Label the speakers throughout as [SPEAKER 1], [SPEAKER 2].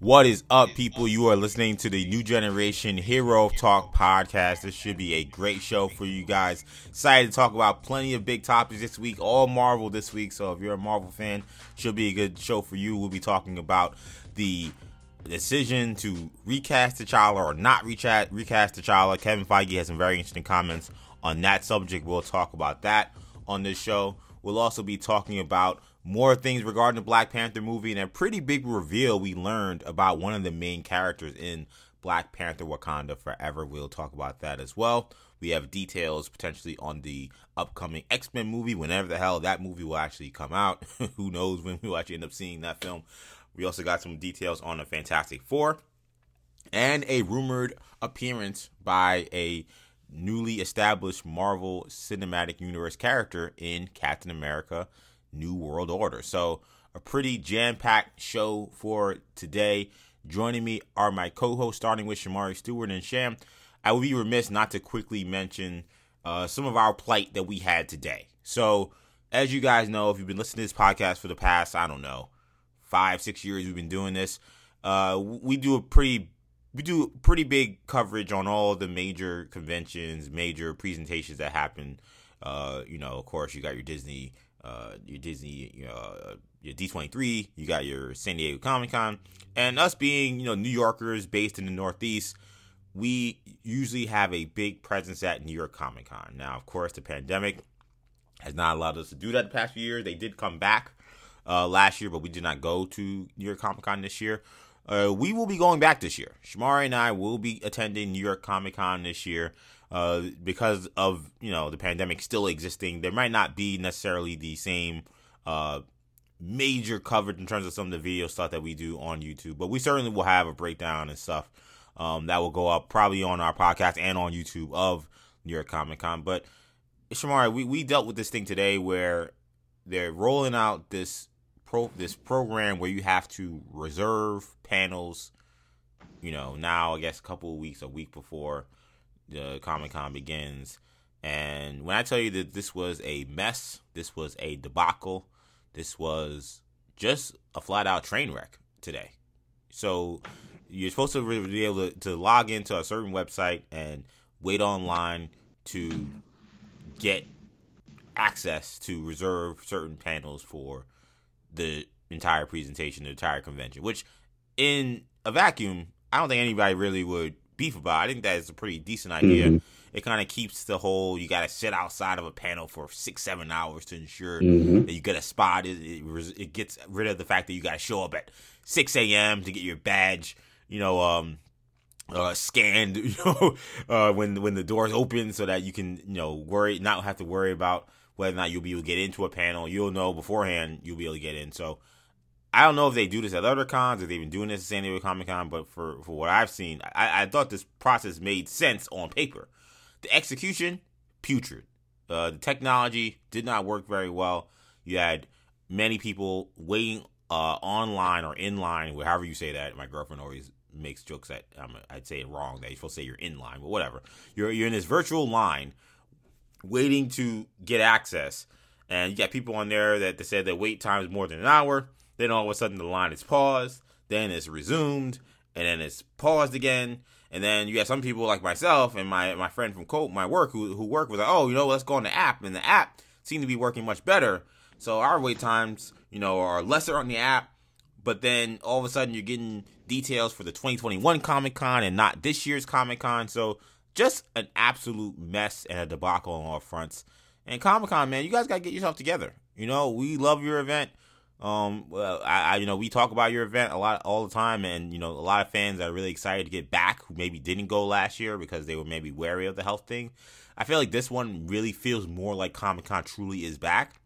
[SPEAKER 1] What is up, people? You are listening to the New Generation Hero Talk podcast. This should be a great show for you guys. Excited to talk about plenty of big topics this week, all Marvel this week. So if you're a Marvel fan, should be a good show for you. We'll be talking about the decision to recast T'Challa or not recast T'Challa. Kevin Feige has some very interesting comments on that subject. We'll talk about that on this show. We'll also be talking about more things regarding the Black Panther movie and a pretty big reveal we learned about one of the main characters in Black Panther Wakanda Forever. We'll talk about that as well. We have details potentially on the upcoming X Men movie, whenever the hell that movie will actually come out. Who knows when we'll actually end up seeing that film. We also got some details on the Fantastic Four and a rumored appearance by a newly established Marvel Cinematic Universe character in Captain America New World Order. So, a pretty jam packed show for today. Joining me are my co hosts, starting with Shamari Stewart and Sham. I would be remiss not to quickly mention uh, some of our plight that we had today. So, as you guys know, if you've been listening to this podcast for the past, I don't know, five, six years we've been doing this, uh, we do a pretty we do pretty big coverage on all the major conventions, major presentations that happen. Uh, you know, of course, you got your Disney uh, your Disney, you know, uh, your D23, you got your San Diego Comic Con, and us being, you know, New Yorkers based in the Northeast, we usually have a big presence at New York Comic Con. Now, of course, the pandemic has not allowed us to do that the past few years. They did come back uh, last year, but we did not go to New York Comic Con this year. Uh, we will be going back this year. Shamari and I will be attending New York Comic Con this year uh, because of you know the pandemic still existing, there might not be necessarily the same uh, major coverage in terms of some of the video stuff that we do on YouTube. But we certainly will have a breakdown and stuff um, that will go up probably on our podcast and on YouTube of New York Comic Con. But Shamari, we, we dealt with this thing today where they're rolling out this pro this program where you have to reserve panels. You know, now I guess a couple of weeks, a week before the Comic Con begins. And when I tell you that this was a mess, this was a debacle, this was just a flat out train wreck today. So you're supposed to be able to, to log into a certain website and wait online to get access to reserve certain panels for the entire presentation, the entire convention, which in a vacuum, I don't think anybody really would beef about. I think that is a pretty decent idea. Mm-hmm. It kind of keeps the whole you got to sit outside of a panel for six, seven hours to ensure mm-hmm. that you get a spot. It, it, it, gets rid of the fact that you got to show up at 6 a.m. to get your badge, you know, um, uh, scanned, you know, uh, when when the doors open, so that you can, you know, worry not have to worry about whether or not you'll be able to get into a panel. You'll know beforehand you'll be able to get in. So I don't know if they do this at other cons, if they've been doing this at San Diego Comic Con, but for, for what I've seen, I, I thought this process made sense on paper. The execution, putrid. Uh, the technology did not work very well. You had many people waiting uh, online or in line, however you say that. My girlfriend always makes jokes that um, I'd say it wrong. That you're supposed to say you're in line, but whatever. You're you're in this virtual line, waiting to get access, and you got people on there that they said that wait time is more than an hour. Then all of a sudden the line is paused, then it's resumed, and then it's paused again. And then you have some people like myself and my, my friend from co- my work who, who work was like, oh, you know, let's go on the app. And the app seemed to be working much better. So our wait times, you know, are lesser on the app. But then all of a sudden you're getting details for the 2021 Comic Con and not this year's Comic Con. So just an absolute mess and a debacle on all fronts. And Comic Con, man, you guys got to get yourself together. You know, we love your event. Um, well, I, I, you know, we talk about your event a lot all the time, and you know, a lot of fans are really excited to get back who maybe didn't go last year because they were maybe wary of the health thing. I feel like this one really feels more like Comic Con truly is back,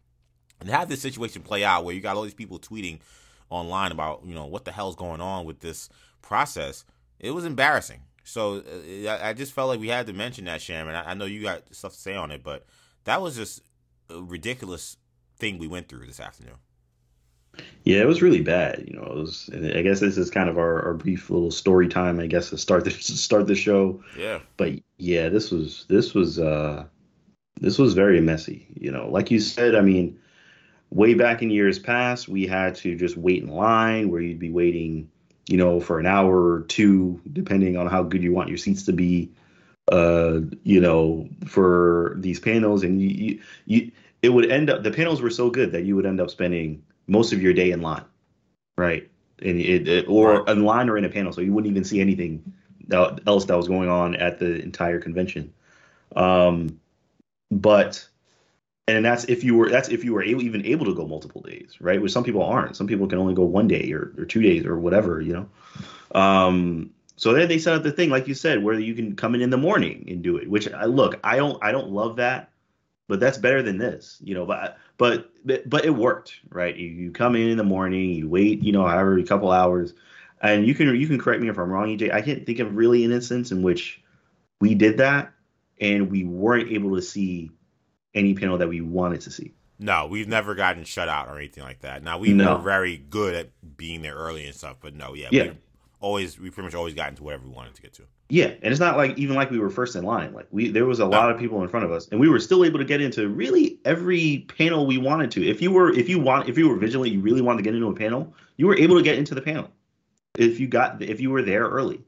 [SPEAKER 1] and have this situation play out where you got all these people tweeting online about you know what the hell's going on with this process, it was embarrassing. So uh, I just felt like we had to mention that, I, I know you got stuff to say on it, but that was just a ridiculous thing we went through this afternoon.
[SPEAKER 2] Yeah, it was really bad. You know, it was. I guess this is kind of our, our brief little story time. I guess to start the start the show.
[SPEAKER 1] Yeah.
[SPEAKER 2] But yeah, this was this was uh this was very messy. You know, like you said. I mean, way back in years past, we had to just wait in line where you'd be waiting you know, for an hour or two, depending on how good you want your seats to be. Uh, you know, for these panels, and you, you, you, it would end up the panels were so good that you would end up spending most of your day in line, right? And it, it or in line or in a panel, so you wouldn't even see anything else that was going on at the entire convention. Um, but and that's if you were that's if you were able, even able to go multiple days, right? Which some people aren't. Some people can only go one day or, or two days or whatever, you know. Um, so then they set up the thing, like you said, where you can come in in the morning and do it. Which I look, I don't, I don't love that, but that's better than this, you know. But but but it worked, right? You, you come in in the morning, you wait, you know, however a couple hours, and you can you can correct me if I'm wrong, EJ. I can't think of really an instance in which we did that and we weren't able to see any panel that we wanted to see.
[SPEAKER 1] No, we've never gotten shut out or anything like that. Now we no. were very good at being there early and stuff, but no, yeah,
[SPEAKER 2] yeah.
[SPEAKER 1] always we pretty much always got into whatever we wanted to get to.
[SPEAKER 2] Yeah, and it's not like even like we were first in line. Like we there was a no. lot of people in front of us, and we were still able to get into really every panel we wanted to. If you were if you want if you were vigilant, you really wanted to get into a panel, you were able to get into the panel. If you got if you were there early.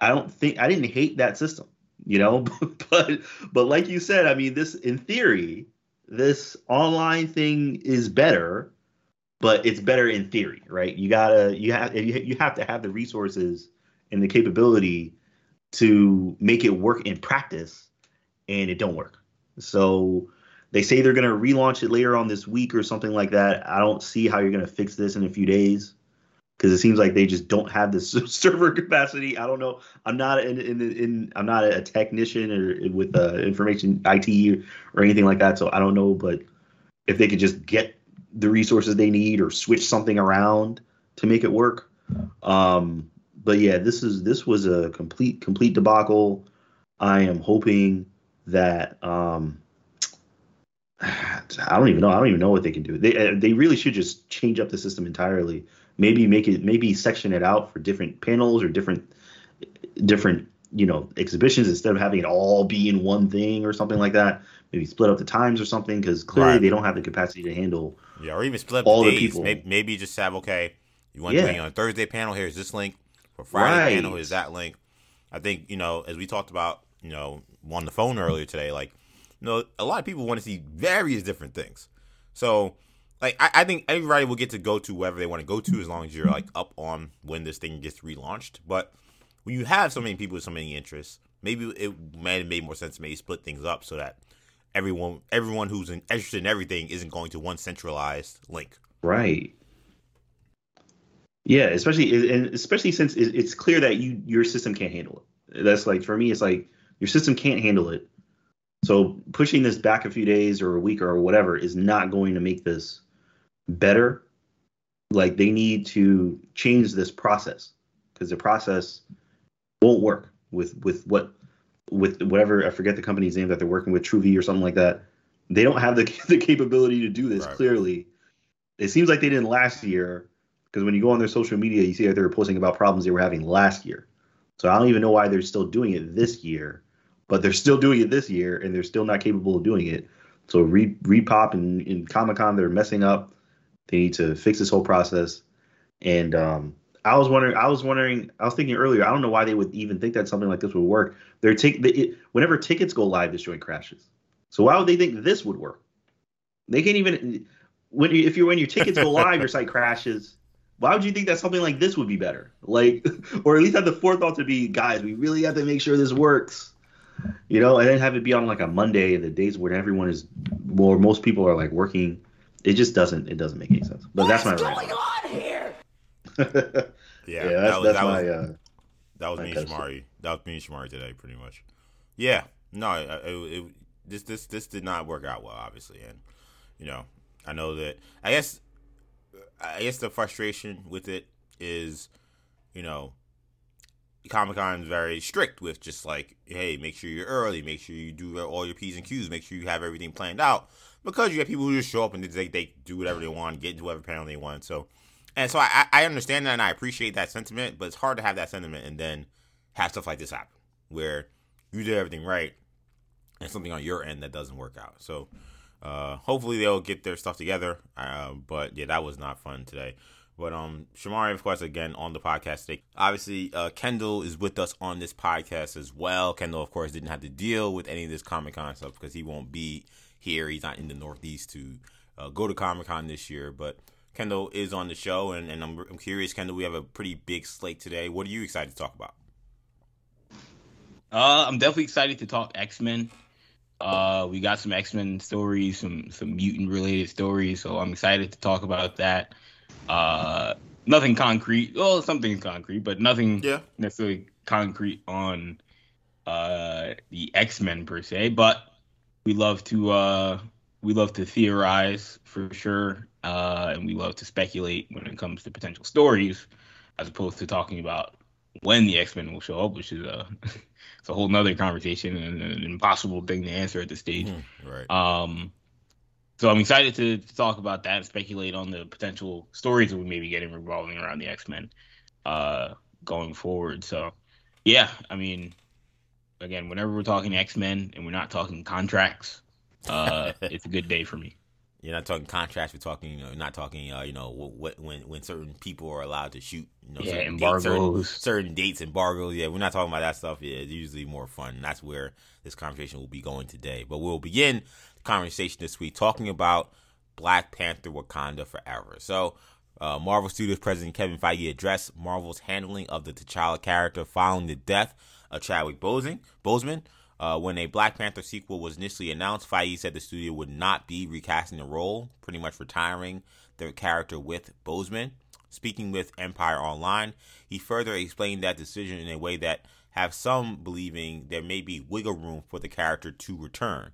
[SPEAKER 2] I don't think I didn't hate that system you know but but like you said i mean this in theory this online thing is better but it's better in theory right you gotta you have you have to have the resources and the capability to make it work in practice and it don't work so they say they're going to relaunch it later on this week or something like that i don't see how you're going to fix this in a few days because it seems like they just don't have the server capacity. I don't know. I'm not in, in, in I'm not a technician or with uh, information IT or anything like that, so I don't know. But if they could just get the resources they need or switch something around to make it work. Um, but yeah, this is this was a complete complete debacle. I am hoping that um, I don't even know. I don't even know what they can do. They they really should just change up the system entirely maybe make it maybe section it out for different panels or different different you know exhibitions instead of having it all be in one thing or something like that maybe split up the times or something because clearly right. they don't have the capacity to handle
[SPEAKER 1] yeah or even split up all the, the people maybe, maybe, just have okay you want yeah. to be on thursday panel here's this link for friday right. panel here's that link i think you know as we talked about you know on the phone earlier today like you know a lot of people want to see various different things so like I, I, think everybody will get to go to wherever they want to go to as long as you're like up on when this thing gets relaunched. But when you have so many people with so many interests, maybe it might have made more sense to maybe split things up so that everyone everyone who's interested in everything isn't going to one centralized link.
[SPEAKER 2] Right. Yeah, especially and especially since it's clear that you your system can't handle it. That's like for me, it's like your system can't handle it. So pushing this back a few days or a week or whatever is not going to make this better, like they need to change this process because the process won't work with with what with whatever I forget the company's name that they're working with, Truvi or something like that. They don't have the the capability to do this. Right. Clearly, it seems like they didn't last year because when you go on their social media, you see that they're posting about problems they were having last year. So I don't even know why they're still doing it this year, but they're still doing it this year and they're still not capable of doing it. So Re- ReedPop and, and Comic Con, they're messing up they need to fix this whole process. And um, I was wondering, I was wondering, I was thinking earlier, I don't know why they would even think that something like this would work. They're take it, whenever tickets go live, this joint crashes. So why would they think this would work? They can't even when if you when your tickets go live, your site crashes. Why would you think that something like this would be better? Like, or at least have the forethought to be, guys, we really have to make sure this works. You know, and then have it be on like a Monday, the days when everyone is, well, most people are like working it just doesn't it doesn't make any sense. But
[SPEAKER 3] What's
[SPEAKER 2] that's
[SPEAKER 3] my going on here?
[SPEAKER 1] yeah, yeah, that's, that was, that's that my was, uh, that was me and Shamari. That was me and Shamari today, pretty much. Yeah, no, it, it, it, this this this did not work out well, obviously, and you know, I know that. I guess, I guess the frustration with it is, you know, Comic Con is very strict with just like, hey, make sure you're early, make sure you do all your P's and Q's, make sure you have everything planned out because you have people who just show up and they, they do whatever they want, get into whatever panel they want. So, and so I, I understand that and I appreciate that sentiment, but it's hard to have that sentiment and then have stuff like this happen where you did everything right and something on your end that doesn't work out. So, uh, hopefully they'll get their stuff together. Uh, but yeah, that was not fun today. But um, Shamari, of course, again on the podcast today. Obviously, uh, Kendall is with us on this podcast as well. Kendall, of course, didn't have to deal with any of this Comic Con stuff because he won't be here. He's not in the Northeast to uh, go to Comic Con this year. But Kendall is on the show, and, and I'm, I'm curious, Kendall. We have a pretty big slate today. What are you excited to talk about?
[SPEAKER 3] Uh, I'm definitely excited to talk X Men. Uh, we got some X Men stories, some some mutant related stories, so I'm excited to talk about that. Uh, nothing concrete. Well, something concrete, but nothing
[SPEAKER 1] yeah.
[SPEAKER 3] necessarily concrete on uh the X Men per se. But we love to uh we love to theorize for sure, uh, and we love to speculate when it comes to potential stories, as opposed to talking about when the X Men will show up, which is a it's a whole nother conversation and an impossible thing to answer at this stage.
[SPEAKER 1] Mm, right.
[SPEAKER 3] Um, so I'm excited to, to, talk about that and speculate on the potential stories that we may be getting revolving around the X Men uh, going forward. So yeah, I mean, again, whenever we're talking X Men and we're not talking contracts, uh, it's a good day for me.
[SPEAKER 1] You're not talking contracts. We're talking, you know, not talking, uh, you know, what, when when certain people are allowed to shoot, you know,
[SPEAKER 3] yeah,
[SPEAKER 1] certain
[SPEAKER 3] embargoes,
[SPEAKER 1] dates, certain, certain, dates, embargoes. Yeah, we're not talking about that stuff. Yeah, it's usually more fun. And that's where this conversation will be going today. But we'll begin the conversation this week talking about Black Panther: Wakanda Forever. So, uh, Marvel Studios president Kevin Feige addressed Marvel's handling of the T'Challa character following the death of Chadwick Boseman. Boseman uh, when a Black Panther sequel was initially announced, Feige said the studio would not be recasting the role, pretty much retiring the character with Boseman. Speaking with Empire Online, he further explained that decision in a way that have some believing there may be wiggle room for the character to return.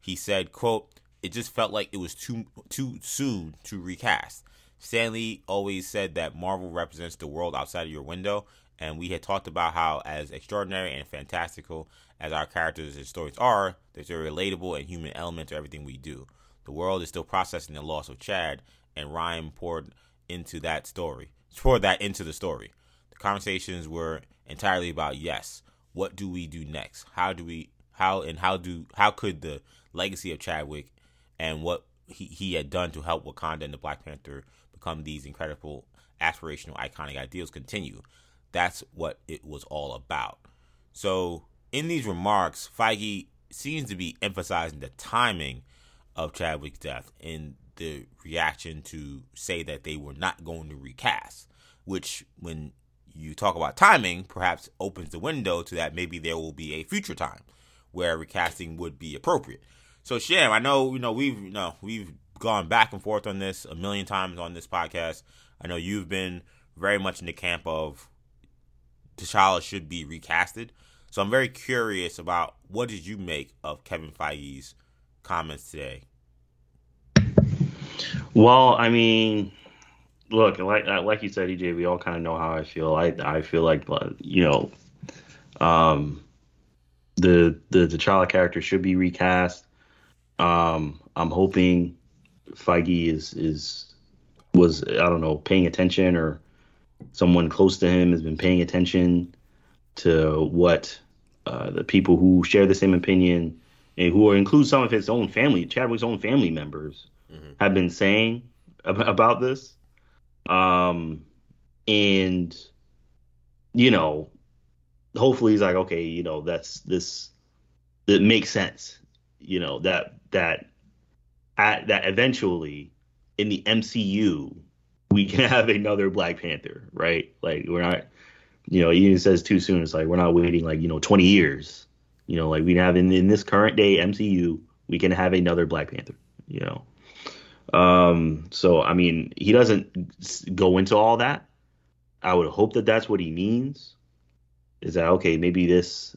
[SPEAKER 1] He said, quote, it just felt like it was too too soon to recast. Stan Lee always said that Marvel represents the world outside of your window, and we had talked about how as extraordinary and fantastical as our characters and stories are, there's a relatable and human element to everything we do. The world is still processing the loss of Chad, and Ryan poured into that story, poured that into the story. The conversations were entirely about yes, what do we do next? How do we how and how do how could the legacy of Chadwick and what he, he had done to help Wakanda and the Black Panther become these incredible aspirational iconic ideals continue? That's what it was all about. So in these remarks, Feige seems to be emphasizing the timing of Chadwick's death and the reaction to say that they were not going to recast, which, when you talk about timing, perhaps opens the window to that maybe there will be a future time where recasting would be appropriate. So, Sham, I know you know we've you know we've gone back and forth on this a million times on this podcast. I know you've been very much in the camp of T'Challa should be recasted. So I'm very curious about what did you make of Kevin Feige's comments today?
[SPEAKER 2] Well, I mean, look, like like you said, EJ, we all kind of know how I feel. I I feel like you know, um, the the T'Challa character should be recast. Um, I'm hoping Feige is is was I don't know paying attention or someone close to him has been paying attention to what uh, the people who share the same opinion and who are, include some of his own family, Chadwick's own family members, mm-hmm. have been saying ab- about this. Um, and you know, hopefully he's like, okay, you know, that's this. It makes sense, you know, that that at, that eventually in the MCU we can have another Black Panther, right? Like we're not you know, even says too soon. It's like we're not waiting like you know 20 years. You know, like we have in in this current day MCU, we can have another Black Panther. You know, um, so I mean, he doesn't go into all that. I would hope that that's what he means. Is that okay? Maybe this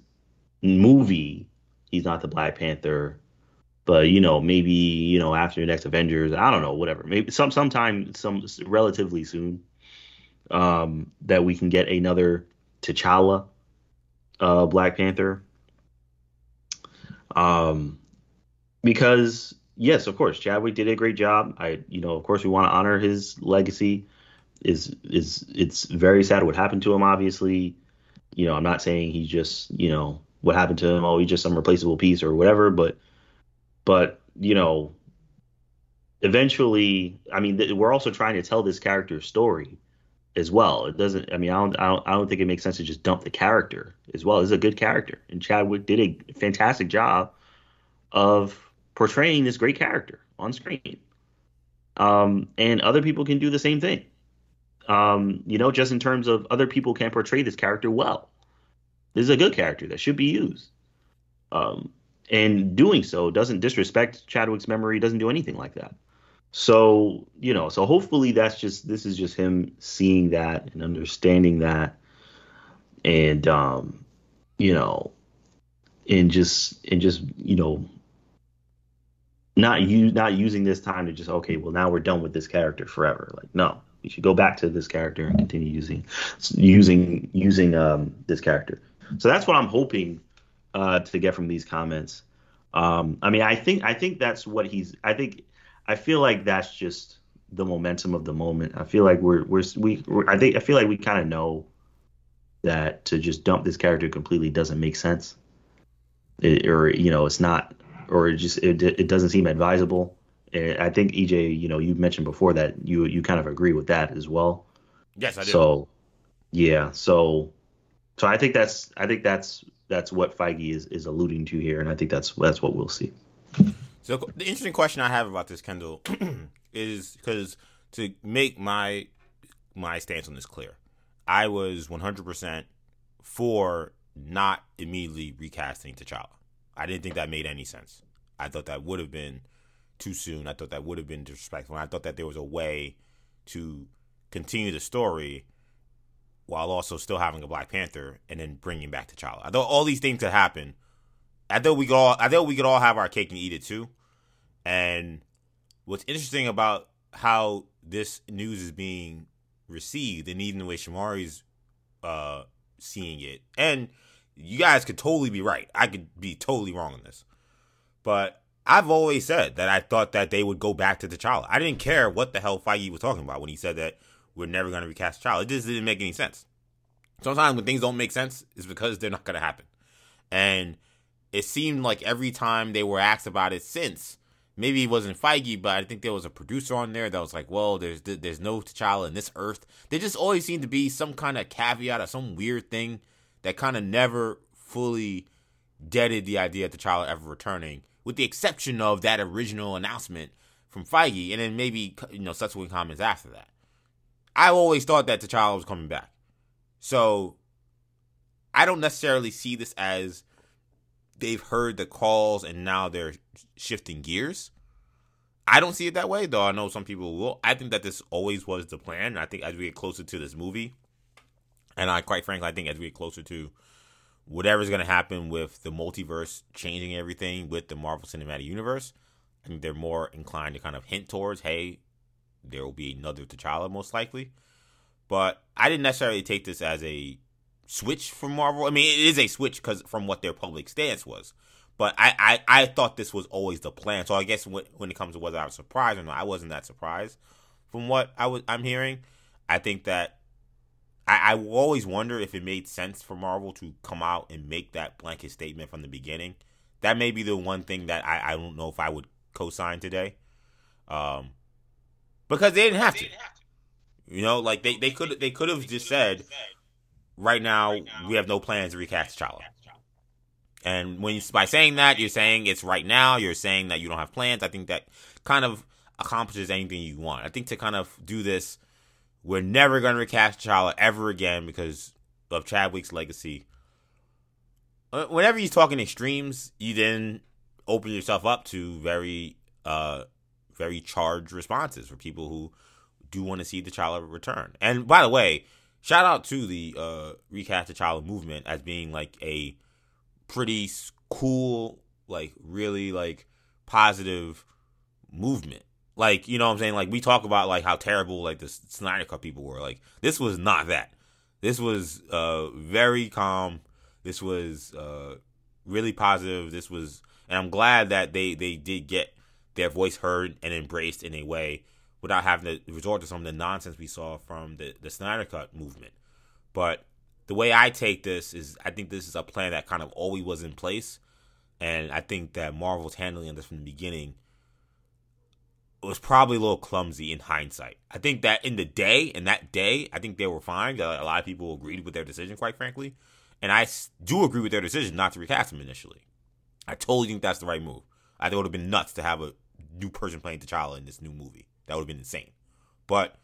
[SPEAKER 2] movie, he's not the Black Panther, but you know, maybe you know after the next Avengers, I don't know, whatever. Maybe some sometime, some relatively soon um, that we can get another T'Challa uh, Black Panther. Um, because yes, of course, Chadwick did a great job. I, you know, of course, we want to honor his legacy. Is is it's very sad what happened to him. Obviously, you know, I'm not saying he's just, you know, what happened to him. Oh, he's just some replaceable piece or whatever. But, but you know, eventually, I mean, th- we're also trying to tell this character's story as well. It doesn't. I mean, I don't, I don't. I don't think it makes sense to just dump the character as well. It's a good character, and Chadwick did a fantastic job of portraying this great character on screen. Um, and other people can do the same thing. Um, you know, just in terms of other people can portray this character well. This is a good character that should be used. Um, and doing so doesn't disrespect Chadwick's memory, doesn't do anything like that. So, you know, so hopefully that's just this is just him seeing that and understanding that and um, you know, and just and just, you know, not you not using this time to just okay, well now we're done with this character forever. Like, no. We should go back to this character and continue using using using um this character. So that's what I'm hoping uh, to get from these comments. Um, I mean, I think I think that's what he's. I think I feel like that's just the momentum of the moment. I feel like we're we're we we're, I think I feel like we kind of know that to just dump this character completely doesn't make sense, it, or you know, it's not, or it just it it doesn't seem advisable. And I think EJ, you know, you mentioned before that you you kind of agree with that as well.
[SPEAKER 1] Yes, I do.
[SPEAKER 2] So, yeah, so so I think that's I think that's that's what Feige is, is alluding to here, and I think that's that's what we'll see.
[SPEAKER 1] So the interesting question I have about this, Kendall, is because to make my my stance on this clear, I was 100% for not immediately recasting T'Challa. I didn't think that made any sense. I thought that would have been too soon. I thought that would have been disrespectful. I thought that there was a way to continue the story while also still having a Black Panther and then bringing back T'Challa. I thought all these things could happen. I thought we could all. I thought we could all have our cake and eat it too. And what's interesting about how this news is being received, and even the way Shamari's uh, seeing it, and you guys could totally be right. I could be totally wrong on this, but I've always said that I thought that they would go back to T'Challa. I didn't care what the hell Feige was talking about when he said that we're never going to recast T'Challa. It just didn't make any sense. Sometimes when things don't make sense, it's because they're not going to happen. And it seemed like every time they were asked about it since, maybe it wasn't Feige, but I think there was a producer on there that was like, "Well, there's there's no T'Challa in this Earth." There just always seemed to be some kind of caveat or some weird thing that kind of never fully deaded the idea of T'Challa ever returning, with the exception of that original announcement from Feige, and then maybe you know subsequent comments after that. I always thought that T'Challa was coming back. So I don't necessarily see this as they've heard the calls and now they're shifting gears. I don't see it that way, though I know some people will. I think that this always was the plan. I think as we get closer to this movie, and I quite frankly, I think as we get closer to whatever's going to happen with the multiverse changing everything with the Marvel Cinematic Universe, I think they're more inclined to kind of hint towards, hey, there will be another T'Challa most likely. But I didn't necessarily take this as a switch from Marvel. I mean, it is a switch because from what their public stance was. But I, I, I thought this was always the plan. So I guess when, when it comes to whether I was surprised or not, I wasn't that surprised from what I was I'm hearing. I think that I, I will always wonder if it made sense for Marvel to come out and make that blanket statement from the beginning. That may be the one thing that I, I don't know if I would co-sign today. Um, because they didn't have to. You know, like they, they could they could have just said, right now we have no plans to recast T'Challa. And when you, by saying that, you're saying it's right now. You're saying that you don't have plans. I think that kind of accomplishes anything you want. I think to kind of do this, we're never going to recast T'Challa ever again because of Chadwick's legacy. Uh, whenever you're talking extremes, you then open yourself up to very uh, very charged responses for people who do want to see the T'Challa return. And by the way, shout out to the uh, recast T'Challa movement as being like a pretty cool, like really like positive movement. Like you know what I'm saying? Like we talk about like how terrible like the Snyder Cut people were. Like this was not that. This was uh very calm. This was uh really positive. This was, and I'm glad that they they did get their voice heard and embraced in a way without having to resort to some of the nonsense we saw from the, the Snyder Cut movement. But the way I take this is I think this is a plan that kind of always was in place. And I think that Marvel's handling this from the beginning was probably a little clumsy in hindsight. I think that in the day, in that day, I think they were fine. A lot of people agreed with their decision, quite frankly. And I do agree with their decision not to recast him initially. I totally think that's the right move. I think it would have been nuts to have a new person playing T'Challa in this new movie. That would have been insane. But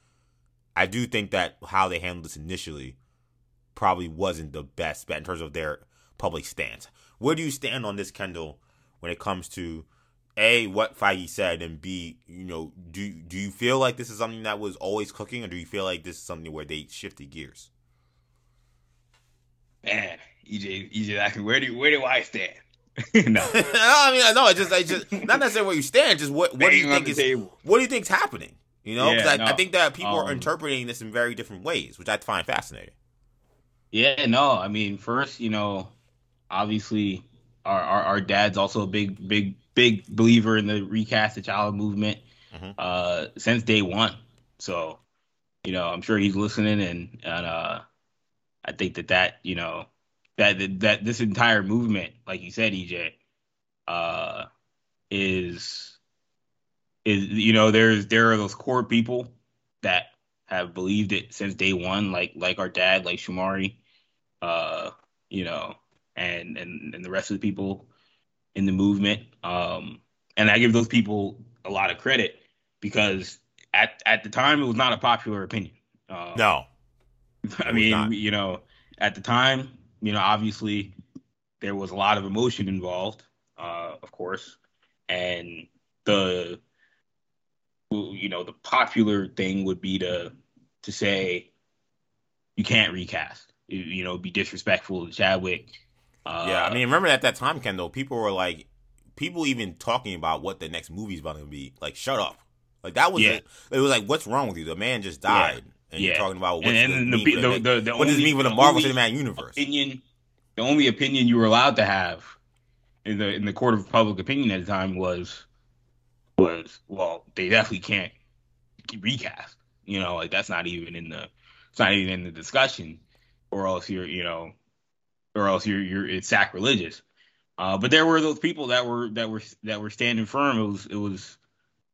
[SPEAKER 1] I do think that how they handled this initially probably wasn't the best bet in terms of their public stance. Where do you stand on this, Kendall, when it comes to a what Feige said and b you know do do you feel like this is something that was always cooking or do you feel like this is something where they shifted gears?
[SPEAKER 3] Man, EJ EJ, where do where do I stand?
[SPEAKER 1] no. I mean, no, it's just, I just not necessarily where you stand. Just what, what do you think is table. what do you think is happening? You know, because yeah, I, no. I, think that people um, are interpreting this in very different ways, which I find fascinating.
[SPEAKER 3] Yeah, no, I mean, first, you know, obviously, our our, our dad's also a big, big, big believer in the recast T'Challa movement mm-hmm. uh, since day one. So, you know, I'm sure he's listening, and and uh, I think that that you know that that this entire movement, like you said, EJ, uh, is is you know there's there are those core people that have believed it since day one, like like our dad, like Shamari, uh, you know, and and and the rest of the people in the movement. Um, and I give those people a lot of credit because at at the time it was not a popular opinion.
[SPEAKER 1] Um, no,
[SPEAKER 3] I mean, you know, at the time you know, obviously there was a lot of emotion involved, uh, of course, and the you know the popular thing would be to to say you can't recast, you, know, be disrespectful to Chadwick.
[SPEAKER 1] Uh, yeah, I mean, remember at that time, Kendall, people were like, people even talking about what the next movie's about to be. Like, shut up. Like that was yeah. it. It was like, what's wrong with you? The man just died. Yeah and yeah. you're talking about what's and, and the, the, the, the, the, what does it mean for the Marvel Cinematic Universe?
[SPEAKER 3] Opinion, the only opinion you were allowed to have in the in the court of public opinion at the time was was well, they definitely can't recast. You know, like that's not even in the it's not even in the discussion, or else you're you know, or else you're you're it's sacrilegious. Uh, but there were those people that were that were that were standing firm. It was it was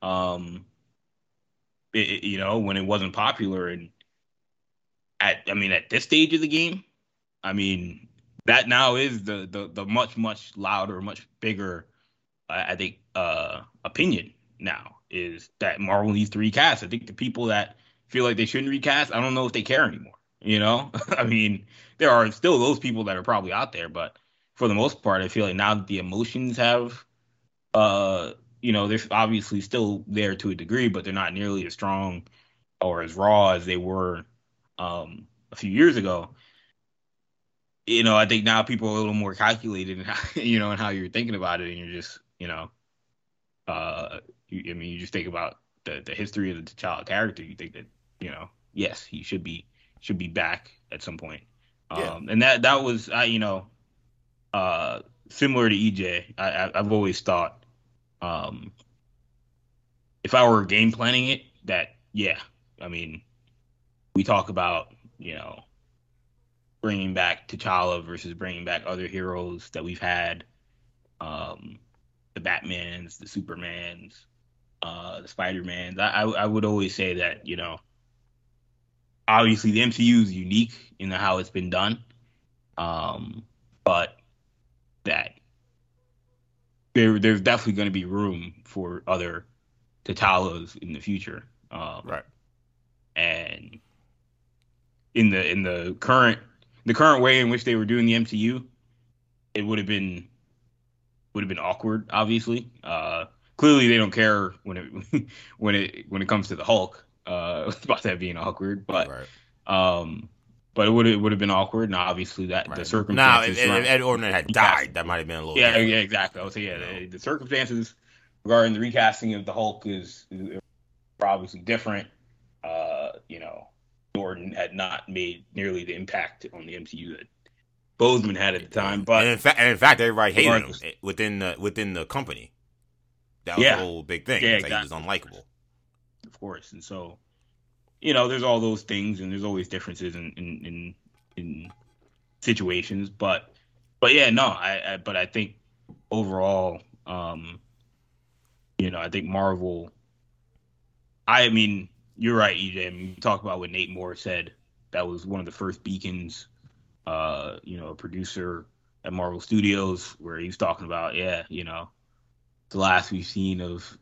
[SPEAKER 3] um it, you know, when it wasn't popular. And at, I mean, at this stage of the game, I mean, that now is the the, the much much louder, much bigger, I think, uh, opinion now is that Marvel needs to recast. I think the people that feel like they shouldn't recast, I don't know if they care anymore. You know, I mean, there are still those people that are probably out there, but for the most part, I feel like now that the emotions have uh you know, they're obviously still there to a degree, but they're not nearly as strong or as raw as they were um, a few years ago. You know, I think now people are a little more calculated, and you know, and how you're thinking about it, and you're just, you know, uh, you, I mean, you just think about the the history of T'Challa character. You think that, you know, yes, he should be should be back at some point. Yeah. Um, and that that was, I, you know, uh, similar to EJ. I, I've always thought um, if I were game planning it, that yeah, I mean, we talk about you know bringing back T'Challa versus bringing back other heroes that we've had, um, the Batmans, the Supermans, uh, the Spider-Mans. I, I, I would always say that you know, obviously the MCU is unique in how it's been done, um, but that there there's definitely going to be room for other T'Challas in the future. Um,
[SPEAKER 1] right.
[SPEAKER 3] And in the in the current the current way in which they were doing the MCU, it would have been would have been awkward. Obviously, uh, clearly they don't care when it when it when it comes to the Hulk uh, about that being awkward. But right. um, but it would it would have been awkward, and obviously that right. the circumstances.
[SPEAKER 1] Now, if, Ed Norton had died, that might have been a little.
[SPEAKER 3] Yeah, different. yeah, exactly. I would say yeah, the, the, circumstances regarding the recasting of the Hulk is, is obviously different. Uh, you know, Norton had not made nearly the impact on the MCU that Boseman had at the time. But
[SPEAKER 1] and in fact, and in fact, everybody hated him within the within the company. That was yeah. the whole big thing. Yeah, exactly. Like he was unlikable.
[SPEAKER 3] Of course, and so you know, there's all those things, and there's always differences in in in, in situations. But but yeah, no, I, I but I think overall, um, you know, I think Marvel I mean, you're right, EJ. I mean, you talk about what Nate Moore said. That was one of the first beacons. Uh, you know, a producer at Marvel Studios, where he was talking about, yeah, you know, the last we've seen of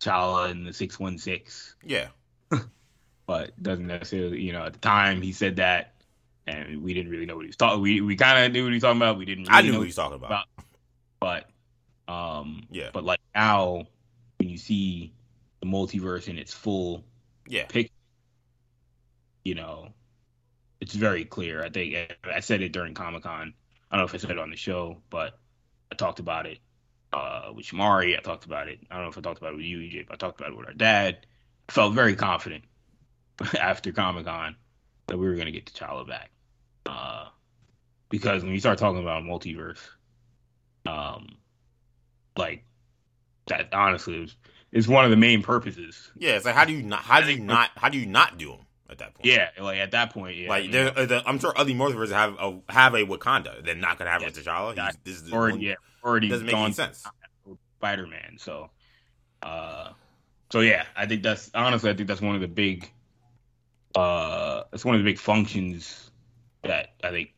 [SPEAKER 3] T'Challa in the six one six.
[SPEAKER 1] Yeah.
[SPEAKER 3] but doesn't necessarily, you know, at the time he said that, and we didn't really know what he was talking. We we kind of knew what he was talking about. We didn't. Really
[SPEAKER 1] I knew
[SPEAKER 3] know
[SPEAKER 1] what he was talking about.
[SPEAKER 3] but um
[SPEAKER 1] Yeah.
[SPEAKER 3] but like now when you see the multiverse in its full
[SPEAKER 1] Yeah.
[SPEAKER 3] pic you know it's very clear i think i said it during comic-con i don't know if i said it on the show but i talked about it uh with shamari i talked about it i don't know if i talked about it with you ej but i talked about it with our dad i felt very confident after comic-con that we were going to get T'Challa back uh because when you start talking about multiverse um like that honestly is, is one of the main purposes
[SPEAKER 1] Yeah. It's like how do you not? How do you not? How do you not do them at that point?
[SPEAKER 3] yeah like at that point yeah
[SPEAKER 1] Like there, uh, the, I'm sure other multiverses have a have a Wakanda. They're not gonna have
[SPEAKER 3] Yes.
[SPEAKER 1] a T'Challa. He's, this is
[SPEAKER 3] already
[SPEAKER 1] one-
[SPEAKER 3] yeah already
[SPEAKER 1] doesn't make any sense.
[SPEAKER 3] spider-man so uh so yeah i think that's honestly i think that's one of the big uh that's one of the big functions that i think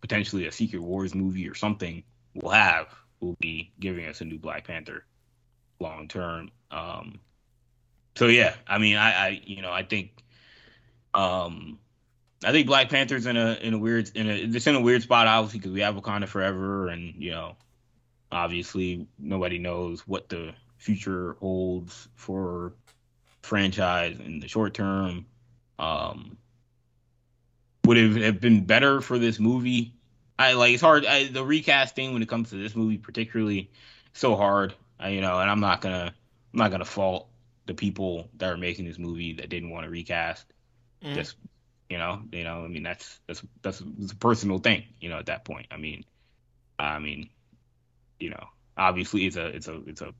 [SPEAKER 3] potentially a secret wars movie or something will have will be giving us a new black panther long term um so yeah i mean i i you know i think um I think Black Panther's in a in a weird in a it's in a weird spot obviously because we have Wakanda forever and you know obviously nobody knows what the future holds for franchise in the short term. Um, would it have been better for this movie? I like it's hard. I, the recasting when it comes to this movie particularly so hard. I, you know, and I'm not gonna I'm not gonna fault the people that are making this movie that didn't want to recast.
[SPEAKER 1] Mhm.
[SPEAKER 3] Just you know, you know, I mean that's that's that's a personal thing, you know, at that point. I mean, I mean, you know, obviously it's a it's a it's a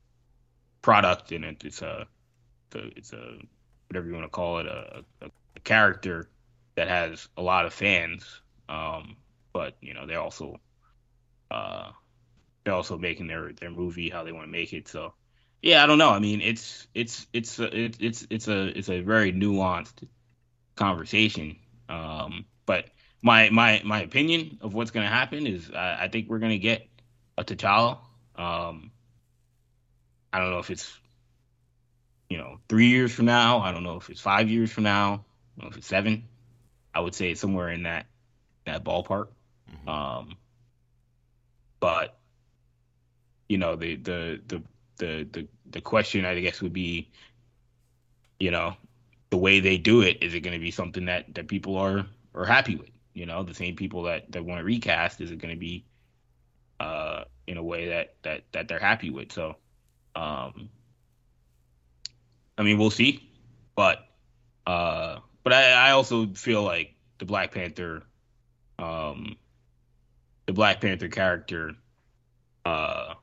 [SPEAKER 3] product and it, it's a it's a whatever you want to call it a, a, a character that has a lot of fans. Um, but you know, they're also uh they're also making their their movie how they want to make it. So yeah, I don't know. I mean, it's it's it's a, it, it's it's a it's a very nuanced conversation. Um, but my my my opinion of what's going to happen is I, I think we're going to get a T'Challa. Um, I don't know if it's you know three years from now. I don't know if it's five years from now. I don't know if it's seven. I would say it's somewhere in that that ballpark.
[SPEAKER 1] Mhm.
[SPEAKER 3] Um, but you know the the the the the the question I guess would be, you know, the way they do it is it going to be something that that people are are happy with? You know, the same people that that want to recast is it going to be uh in a way that that that they're happy with? So, um, I mean, we'll see, but uh, but I I also feel like the Black Panther, um, the Black Panther character, uh,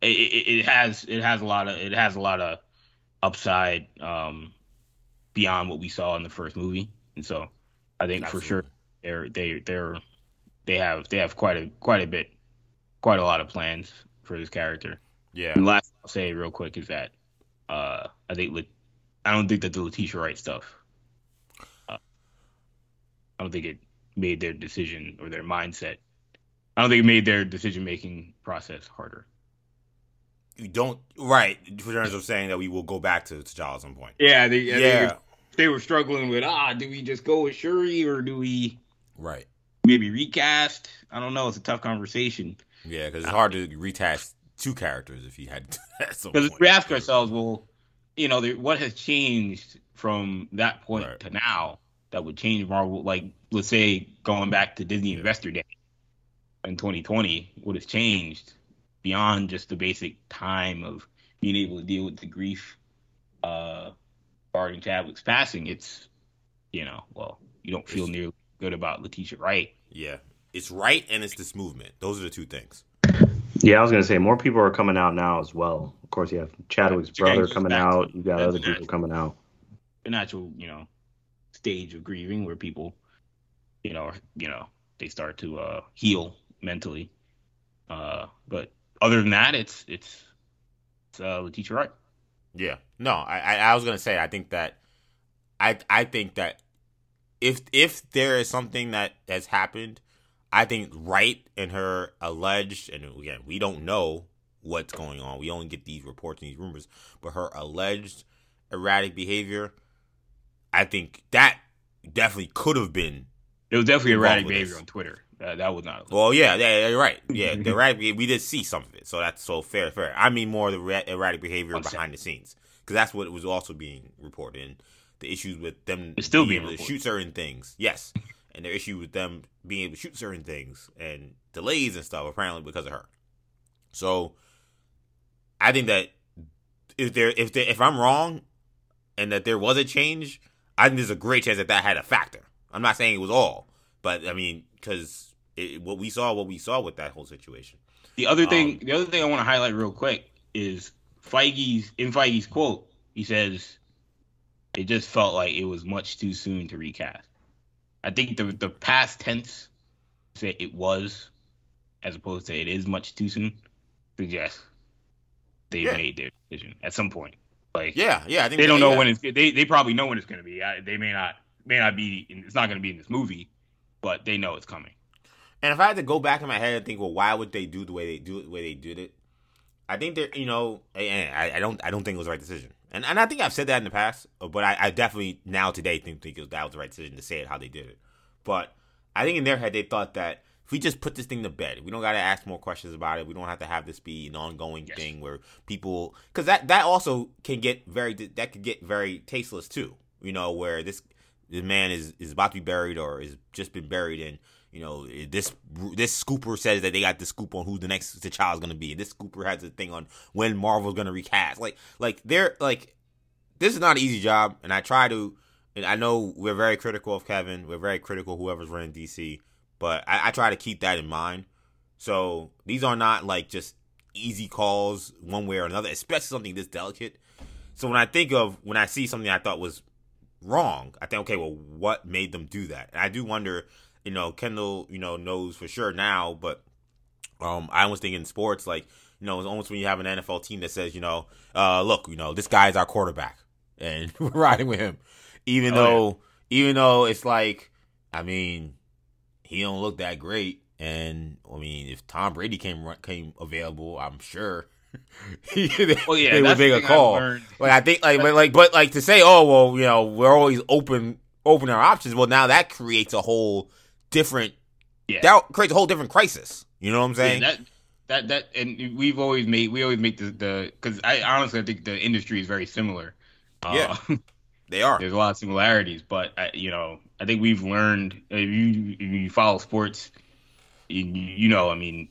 [SPEAKER 3] it, it, it has it has a lot of it has a lot of upside um beyond what we saw in the first movie, and so I think for sure they're they they're they have they have quite a quite a bit quite a lot of plans for this character.
[SPEAKER 1] Yeah.
[SPEAKER 3] And last I'll say real quick is that uh I think I don't think that the Letitia Wright stuff. Uh, I don't think it made their decision or their mindset. I don't think it made their decision making process harder.
[SPEAKER 1] You don't right in terms of saying that we will go back to T'Challa at some point.
[SPEAKER 3] Yeah, they,
[SPEAKER 1] Yeah.
[SPEAKER 3] they were struggling with ah, do we just go with Shuri or do we
[SPEAKER 1] Right.
[SPEAKER 3] maybe recast? I don't know. It's a tough conversation
[SPEAKER 1] Yeah, because it's hard to retest two characters if you had to at some
[SPEAKER 3] because we ask ourselves, well, you know, there, what has changed from that point
[SPEAKER 1] Right.
[SPEAKER 3] to now that would change Marvel? Like, let's say going back to Disney Investor Day in 2020, what has changed beyond just the basic time of being able to deal with the grief uh, regarding Chadwick's passing? It's, you know, well, you don't feel
[SPEAKER 1] It's-
[SPEAKER 3] nearly good about Letitia Wright.
[SPEAKER 1] Yeah. It's right and it's this movement. Those are the two things.
[SPEAKER 2] Yeah, I was gonna say more people are coming out now as well. Of course, you have Chadwick's
[SPEAKER 3] Which again
[SPEAKER 2] brother coming
[SPEAKER 3] back to-
[SPEAKER 2] out. You got
[SPEAKER 3] that's
[SPEAKER 2] other
[SPEAKER 3] natural.
[SPEAKER 2] people coming out.
[SPEAKER 3] the natural, you know, stage of grieving where people, you know, you know, they start to uh, heal mentally. Uh, but other than that, it's it's it's uh, Letitia Wright.
[SPEAKER 1] Yeah. No, I, I, I was gonna say I think that I I think that if if there is something that has happened, I think Wright and her alleged and again we don't know what's going on. We only get these reports and these rumors, but her alleged erratic behavior, I think that definitely could have been.
[SPEAKER 3] It was definitely erratic behavior on Twitter. Uh, that was not.
[SPEAKER 1] Well, yeah, yeah, you're right. Yeah, the erratic we did see some of it, so that's so fair, fair. I mean more the ra- erratic behavior behind the scenes because that's what was also being reported. And the issues with them
[SPEAKER 3] It's still being
[SPEAKER 1] able to shoot certain things, yes, and their issue with them being able to shoot certain things and delays and stuff apparently because of her. So, I think that if there if there, if I'm wrong, and that there was a change, I think there's a great chance that that had a factor. I'm not saying it was all, but I mean because what we saw, what we saw with that whole situation.
[SPEAKER 3] The other thing,
[SPEAKER 1] Um,
[SPEAKER 3] the other thing I want to highlight real quick is Feige's in Feige's quote. He says, "It just felt like it was much too soon to recast." I think the the past tense say it was, as opposed to it is much too soon, suggests they
[SPEAKER 1] Yeah.
[SPEAKER 3] made their decision at some point. Like
[SPEAKER 1] Yeah, yeah, I think
[SPEAKER 3] they don't
[SPEAKER 1] that-
[SPEAKER 3] know
[SPEAKER 1] yeah.
[SPEAKER 3] when it's they they probably know when it's going to be. I, they may not may not be. It's not going to be in this movie, but they know it's coming.
[SPEAKER 1] And if I had to go back in my head and think, well, why would they do the way they do it, the way they did it? I think they're, you know, I, I don't, I don't think it was the right decision. And and I think I've said that in the past, uh, but I, I definitely now today think think it was, that was the right decision to say it how they did it. But I think in their head they thought that if we just put this thing to bed, we don't got to ask more questions about it. We don't have to have this be an ongoing
[SPEAKER 3] Yes.
[SPEAKER 1] thing where people, because that that also can get very that could get very tasteless too. You know, where this this man is is about to be buried or is just been buried and you know eh, this this scooper says that they got the scoop on who the next child's gonna be. This scooper has a thing on when marvel's gonna recast. Like like they're like this is not an easy job. And i try to and i know we're very critical of kevin. We're very critical whoever's running dc but I, I try to keep that in mind. So these are not like just easy calls one way or another especially something this delicate. So when i think of when i see something i thought was wrong. I think, okay, well, what made them do that? And I do wonder, you know, Kendall, you know, knows for sure now, but um, I was thinking sports, like, you know, it's almost when you have an NFL team that says, you know, uh, look, you know, this guy's our quarterback, and we're riding with him, even
[SPEAKER 3] Oh,
[SPEAKER 1] though, even though it's like, I mean, he don't look that great, and I mean, if Tom Brady came came available, I'm sure. they,
[SPEAKER 3] Well, yeah,
[SPEAKER 1] they would make a call. Like I think, like, but like, but like to say, oh well, you know, we're always open, open our options. Well, now that creates a whole different.
[SPEAKER 3] Yeah.
[SPEAKER 1] That creates a whole different crisis. You know what I'm
[SPEAKER 3] Yeah,
[SPEAKER 1] saying?
[SPEAKER 3] that that that and we've always made we always make the the because I honestly I think the industry is very similar.
[SPEAKER 1] Yeah.
[SPEAKER 3] Uh,
[SPEAKER 1] they are.
[SPEAKER 3] there's a lot of similarities, but I, you know I think we've learned if you if you follow sports, you, you know I mean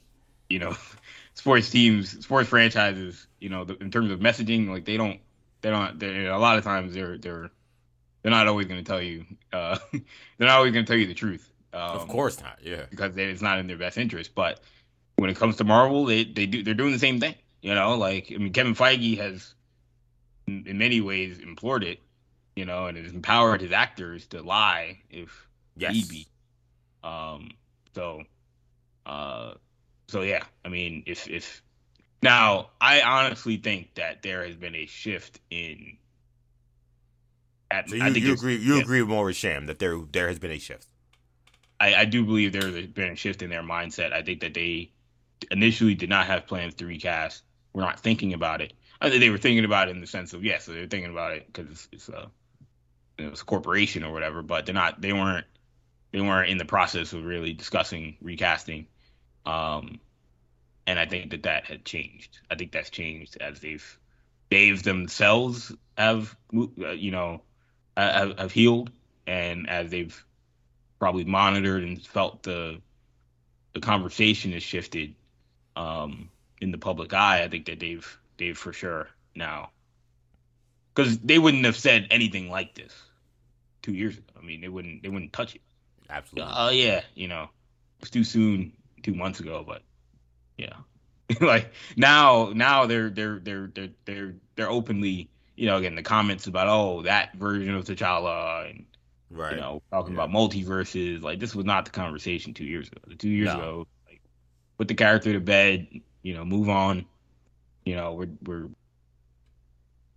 [SPEAKER 3] you know sports teams sports franchises you know the, in terms of messaging like they don't they don't they a lot of times they're they're they're not always going to tell you uh they're not always going to tell you the truth. Um,
[SPEAKER 1] of course not. Yeah.
[SPEAKER 3] because it's not in their best interest. But when it comes to Marvel, they they do they're doing the same thing. You know, like I mean, Kevin Feige has in, in many ways implored it. You know, and has empowered his actors to lie if
[SPEAKER 1] Yes.
[SPEAKER 3] need be. Um. So, uh, so yeah. I mean, if if now I honestly think that there has been a shift in. At,
[SPEAKER 1] So you,
[SPEAKER 3] I think
[SPEAKER 1] you agree? You
[SPEAKER 3] yeah.
[SPEAKER 1] agree with Maurice Sham that there there has been a shift.
[SPEAKER 3] I, I do believe there's been a shift in their mindset. I think that they initially did not have plans to recast. We're not thinking about it. I think they were thinking about it in the sense of yes, they're thinking about it because it's, it's a know, it's a corporation or whatever. But they're not. They weren't. They weren't in the process of really discussing recasting. Um, and I think that that had changed. I think that's changed as they've they've themselves have you know have, have healed and as they've probably monitored and felt the the conversation has shifted um, in the public eye. I think that they've they've for sure now because they wouldn't have said anything like this two years ago. I mean, they wouldn't they wouldn't touch it.
[SPEAKER 1] Absolutely.
[SPEAKER 3] Oh yeah, you know, it's too soon two months ago, but yeah, like now now they're they're they're they're they're they're openly you know again the comments about oh that version of T'Challa and
[SPEAKER 1] right.
[SPEAKER 3] you know, talking
[SPEAKER 1] Yeah.
[SPEAKER 3] about multiverses. Like this was not the conversation two years ago. Two years
[SPEAKER 1] No.
[SPEAKER 3] ago, like put the character to bed. You know, move on. You know, we're we're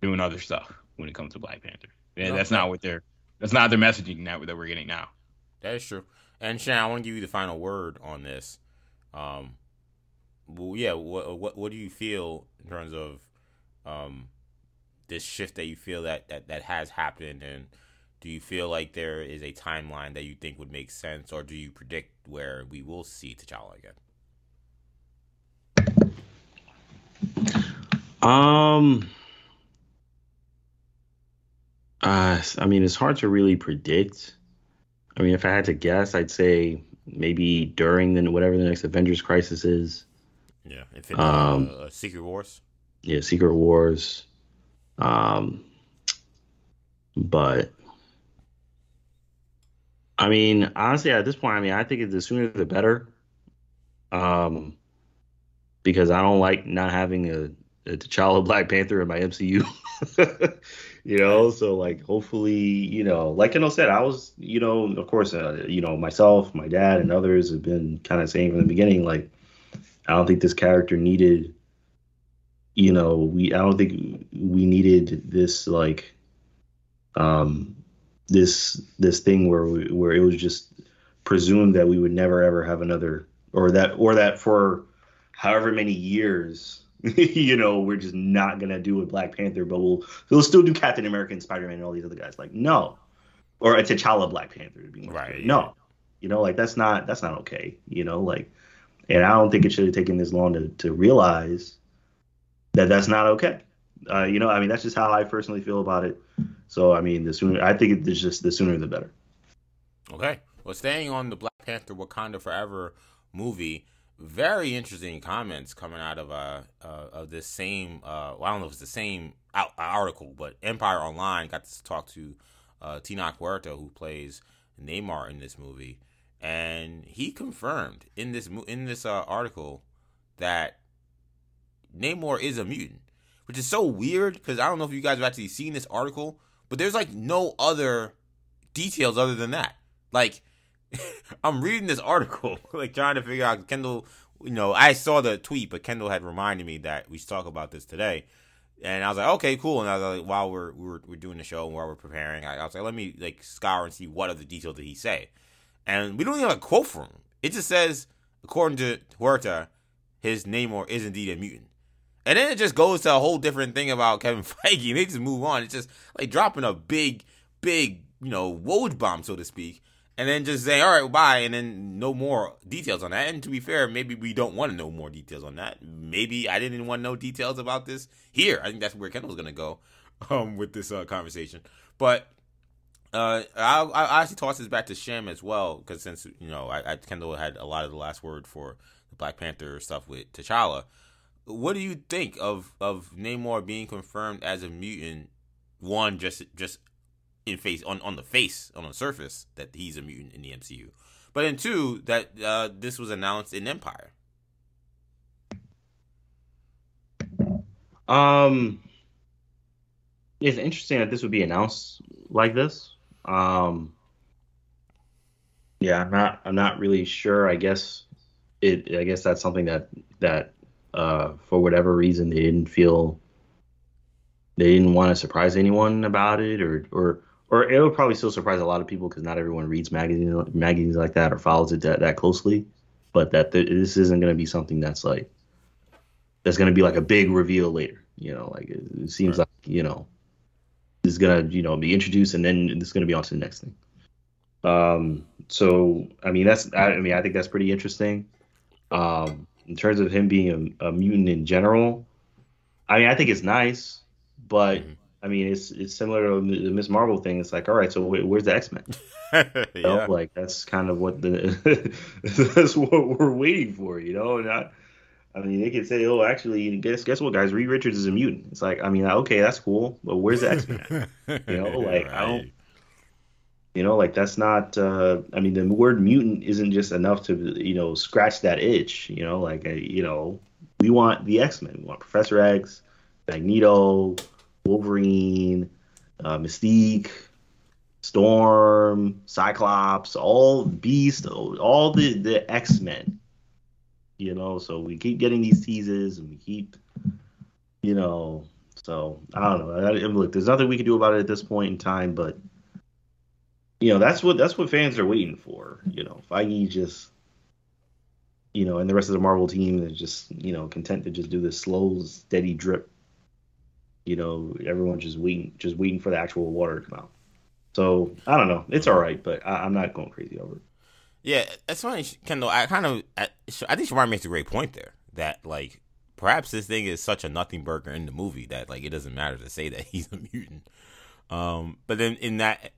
[SPEAKER 3] doing other stuff when it comes to Black Panther. Yeah, that's not what they're that's not their messaging now that we're getting now.
[SPEAKER 1] That is true. And Shan, I want to give you the final word on this. Um, well, yeah, what what what do you feel in terms of um this shift that you feel that that that has happened and do you feel like there is a timeline that you think would make sense or do you predict where we will see T'Challa again?
[SPEAKER 2] Um uh, I mean, it's hard to really predict. I mean, if I had to guess, I'd say maybe during the whatever the next Avengers crisis is.
[SPEAKER 1] Yeah, Infinity, um, uh, Secret Wars.
[SPEAKER 2] Yeah, Secret Wars. Um, but I mean, honestly, at this point, I mean, I think the sooner the better. Um, because I don't like not having a, a T'Challa Black Panther in my MCU. you know, so like hopefully, you know, like Kendall said, I was, you know, of course, uh, you know, myself, my dad, and others have been kind of saying from the beginning, like, I don't think this character needed, you know, we, I don't think we needed this like, um, this this thing where we, where it was just presumed that we would never ever have another, or that or that for however many years you know, we're just not gonna do a Black Panther, but we'll we'll still do Captain America and Spider Man and all these other guys. Like, no, or a T'Challa Black Panther. right? Yeah. No, you know, like that's not that's not okay. You know, like, and I don't think it should have taken this long to to realize that that's not okay. Uh, you know, I mean, that's just how I personally feel about it. So, I mean, the sooner I think it's just the sooner the better.
[SPEAKER 1] Okay. Well, staying on the Black Panther Wakanda Forever movie, very interesting comments coming out of uh, uh of this same uh well, I don't know if it's the same article, but Empire Online got to talk to uh Tenoch Huerta who plays Namor in this movie, and he confirmed in this in this uh, article that Namor is a mutant, which is so weird because I don't know if you guys have actually seen this article, but there's like no other details other than that. Like I'm reading this article, like trying to figure out Kendall. You know, I saw the tweet, but Kendall had reminded me that we should talk about this today, and I was like, okay, cool. And I was like, while we're we're, we're doing the show and while we're preparing, I, I was like, let me like scour and see what other details did he say, and we don't even have a quote from him. It just says, according to Huerta, his Namor is indeed a mutant. And then it just goes to a whole different thing about Kevin Feige, they just move on. It's just like dropping a big, big, you know, woj bomb, so to speak and then just say, all right, bye, and then no more details on that. And to be fair, maybe we don't want to know more details on that. Maybe I didn't want to know details about this here. I think that's where Kendall's going to go um, with this uh, conversation. But uh, I, I actually toss this back to Shem as well, because since, you know, I, I, Kendall had a lot of the last word for the Black Panther stuff with T'Challa. What do you think of, of Namor being confirmed as a mutant? One, just just in face on, on the face on the surface that he's a mutant in the MCU, but in two that uh, this was announced in Empire.
[SPEAKER 2] Um, it's interesting that this would be announced like this. Um, yeah, I'm not. I'm not really sure. I guess it. I guess that's something that that uh, for whatever reason they didn't feel they didn't want to surprise anyone about it, or or or it'll probably still surprise a lot of people because not everyone reads magazines magazines like that or follows it that, that closely. But that th- this isn't going to be something that's like that's going to be like a big reveal later. You know, like it, it seems right. like you know this is going to you know be introduced and then this is going to be on to the next thing. Um, so I mean that's I, I mean I think that's pretty interesting. Um, in terms of him being a, a mutant in general, I mean I think it's nice, but. Mm-hmm I mean, it's it's similar to the Miss Marvel thing. It's like, all right, so where's the X Men? yeah. know, like that's kind of what the that's what we're waiting for, you know. And I, I mean, they could say, oh, actually, guess guess what, guys? Reed Richards is a mutant. It's like, I mean, okay, that's cool, but where's the X Men? you know, like right. I don't. You know, like that's not. Uh, I mean, the word mutant isn't just enough to you know scratch that itch. You know, like you know, we want the X Men. We want Professor X, Magneto. Wolverine, uh, Mystique, Storm, Cyclops, all Beast, all the the X Men. You know, so we keep getting these teases, and we keep, you know, So I don't know. I, look, there's nothing we can do about it at this point in time, but you know that's what that's what fans are waiting for. You know, Feige just you know, and the rest of the Marvel team is just you know content to just do this slow, steady drip. You know, everyone's just waiting, just waiting for the actual water to come out. So I don't know. It's all right, but I, am not going crazy over it.
[SPEAKER 1] Yeah, that's funny, Kendall. I kind of, I, I think Shamar makes a great point there. That like perhaps this thing is such a nothing burger in the movie that like it doesn't matter to say that he's a mutant. Um, but then in that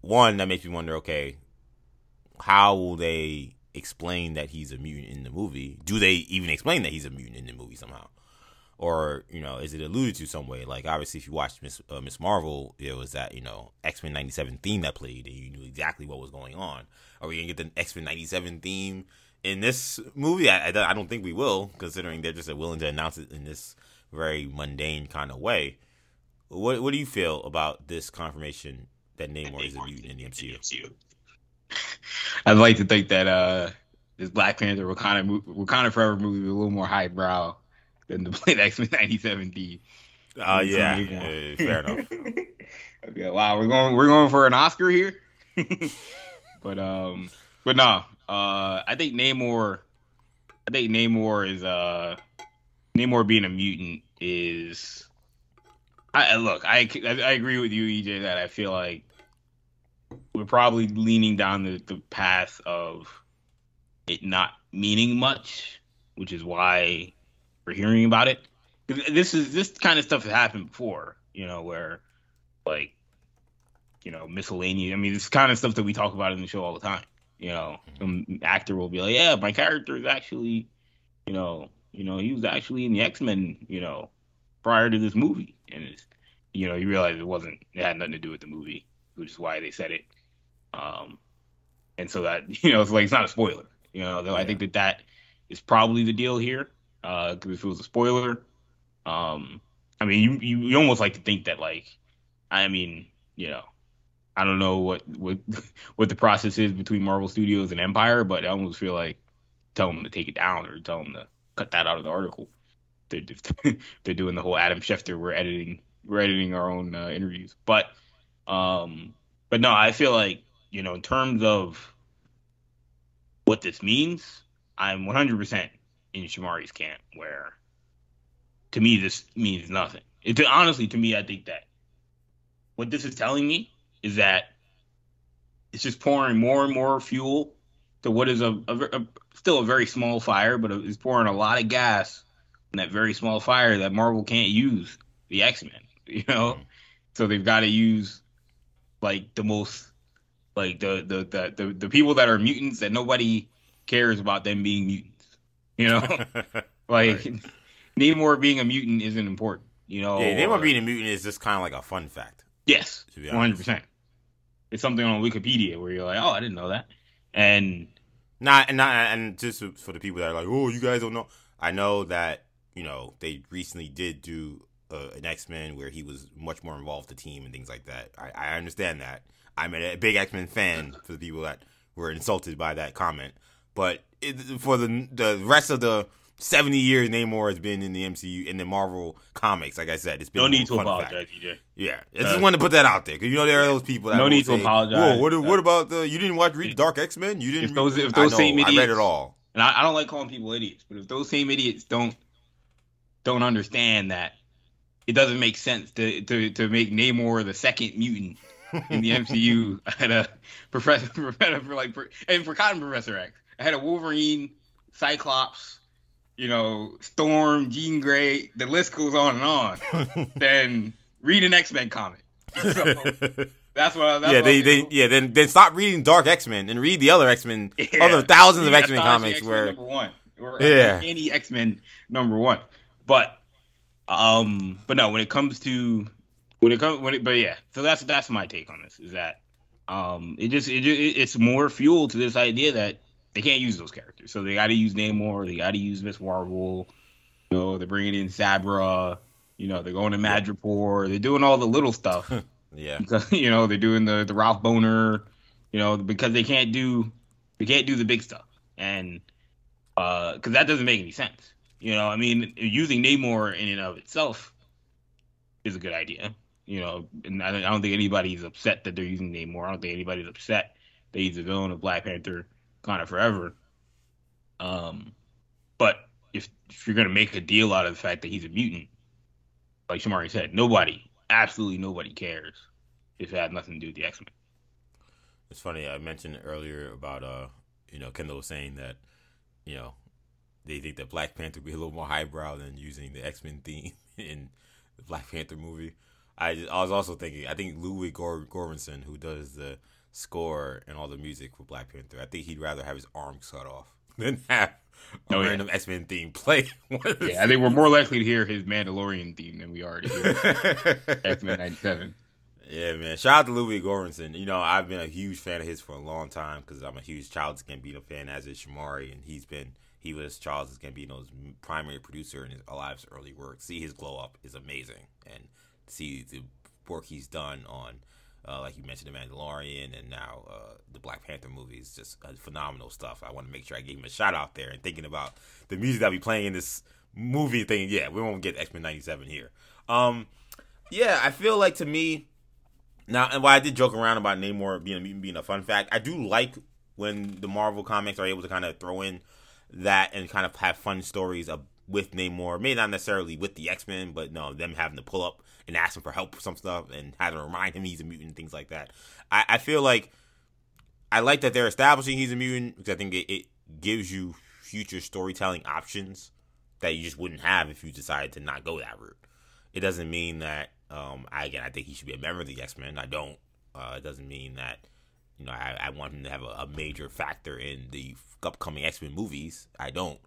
[SPEAKER 1] one, that makes me wonder, okay, how will they explain that he's a mutant in the movie? Do they even explain that he's a mutant in the movie somehow? Or you know, is it alluded to some way? Like obviously, if you watched Miss uh, Miss Marvel, it was that you know X Men '97 theme that played, and you knew exactly what was going on. Are we gonna get the X Men '97 theme in this movie? I, I, I don't think we will, considering they're just willing to announce it in this very mundane kind of way. What What do you feel about this confirmation that Namor is a mutant in the MCU.
[SPEAKER 3] I'd like to think that uh, this Black Panther Wakanda Wakanda Forever movie was a little more highbrow than the Blade X Men '97 D.
[SPEAKER 1] Oh yeah, yeah, fair enough.
[SPEAKER 3] okay, wow, we're going we're going for an Oscar here. but um, but no, uh, I think Namor, I think Namor is uh, Namor being a mutant is. I look, I I agree with you, EJ, that I feel like we're probably leaning down the, the path of it not meaning much, which is why we're hearing about it. This is this kind of stuff has happened before, you know, where like you know miscellaneous. I mean, this kind of stuff that we talk about in the show all the time. You know, mm-hmm. some actor will be like, "Yeah, my character is actually, you know, you know, he was actually in the X Men, you know, prior to this movie," and it's, you know, you realize it wasn't, it had nothing to do with the movie which is why they said it. Um, and so that you know, it's like it's not a spoiler. You know, though yeah. I think that that is probably the deal here. Because uh, if it was a spoiler, um, I mean, you, you you almost like to think that like, I mean, you know, I don't know what what what the process is between Marvel Studios and Empire, but I almost feel like tell them to take it down or tell them to cut that out of the article. They're they're doing the whole Adam Schefter. We're editing we're editing our own uh, interviews, but um, but no, I feel like you know, in terms of what this means, I'm 100% in Shamari's camp. Where to me, this means nothing. It, honestly, to me, I think that what this is telling me is that it's just pouring more and more fuel to what is a, a, a still a very small fire, but it's pouring a lot of gas in that very small fire that Marvel can't use the X Men. You know, mm-hmm. so they've got to use like the most like the the the the, the people that are mutants that nobody cares about them being mutants. You know, like right. Namor being a mutant isn't important. You know,
[SPEAKER 1] yeah, Namor being a mutant is just kind of like a fun fact.
[SPEAKER 3] Yes, one hundred percent. It's something on Wikipedia where you're like, oh, I didn't know that, and
[SPEAKER 1] not and not and just for the people that are like, oh, you guys don't know. I know that you know they recently did do uh, an X Men where he was much more involved with the team and things like that. I, I understand that. I'm a big X Men fan for the people that were insulted by that comment. But it, for the the rest of the 70 years Namor has been in the MCU in the Marvel comics. Like I said, it's been
[SPEAKER 3] no need to apologize, EJ.
[SPEAKER 1] Yeah, I just uh, wanted to put that out there because you know there are those people that
[SPEAKER 3] no need
[SPEAKER 1] say,
[SPEAKER 3] to apologize.
[SPEAKER 1] Whoa, what, uh, what about the? You didn't watch read Dark X Men? You didn't.
[SPEAKER 3] If those, if those I know, same idiots,
[SPEAKER 1] I read it all.
[SPEAKER 3] And I, I don't like calling people idiots, but if those same idiots don't don't understand that it doesn't make sense to to to make Namor the second mutant in the MCU. I had a professor, professor for like and for Cotton Professor X. I had a Wolverine, Cyclops, you know, Storm, Jean Grey. The list goes on and on. then read an X Men comic. So, that's what. That's
[SPEAKER 1] yeah,
[SPEAKER 3] what
[SPEAKER 1] they, they yeah. Then then stop reading Dark X Men and read the other X Men, yeah. other thousands of X Men comics. X-Men where
[SPEAKER 3] number one, or yeah, any X Men number one. But um, but no, when it comes to when it comes when it, but yeah, so that's that's my take on this is that um, it just it, it's more fuel to this idea that they can't use those characters, so they got to use Namor, they got to use Miss Marvel, you know, they're bringing in Sabra, you know, they're going to Madripoor, they're doing all the little stuff,
[SPEAKER 1] yeah,
[SPEAKER 3] because you know they're doing the the Ralph Boner, you know, because they can't do they can't do the big stuff, and uh, because that doesn't make any sense. You know, I mean, using Namor in and of itself is a good idea. You know, and I don't think anybody's upset that they're using Namor. I don't think anybody's upset that he's the villain of Black Panther kind of forever. Um, but if if you're gonna make a deal out of the fact that he's a mutant, like Shamari said, nobody, absolutely nobody cares if it had nothing to do with the X Men.
[SPEAKER 1] It's funny. I mentioned earlier about uh, you know, Kendall was saying that, you know, they think that Black Panther would be a little more highbrow than using the X Men theme in the Black Panther movie. I, just, I was also thinking, I think Louis Gor- who does the score and all the music for Black Panther, I think he'd rather have his arms cut off than have a oh, random yeah. X Men theme play.
[SPEAKER 3] yeah, I think we're more likely to hear his Mandalorian theme than we are to hear X Men '97.
[SPEAKER 1] Yeah, man. Shout out to Louis Göransson. You know, I've been a huge fan of his for a long time because I'm a huge Childish Gambino fan, as is Shamari, and he's been he was Childish Gambino's primary producer in his, a lot of his early work. See his glow up is amazing, and see the work he's done on, uh, like you mentioned, The Mandalorian, and now uh, the Black Panther movies, just uh, phenomenal stuff. I want to make sure I give him a shout out there and thinking about the music that we playing in this movie thing. Yeah, we won't get X Men '97 here. Um, yeah, I feel like to me now, and while I did joke around about Namor being being a fun fact, I do like when the Marvel comics are able to kind of throw in that and kind of have fun stories of, with Namor. Maybe not necessarily with the X Men, but no, them having to pull up and ask him for help for some stuff and having to remind him he's a mutant things like that. I, I feel like I like that they're establishing he's a mutant because I think it, it gives you future storytelling options that you just wouldn't have if you decided to not go that route. It doesn't mean that um, I, again, I think he should be a member of the X Men. I don't. Uh, it doesn't mean that you know I, I want him to have a, a major factor in the upcoming X Men movies. I don't.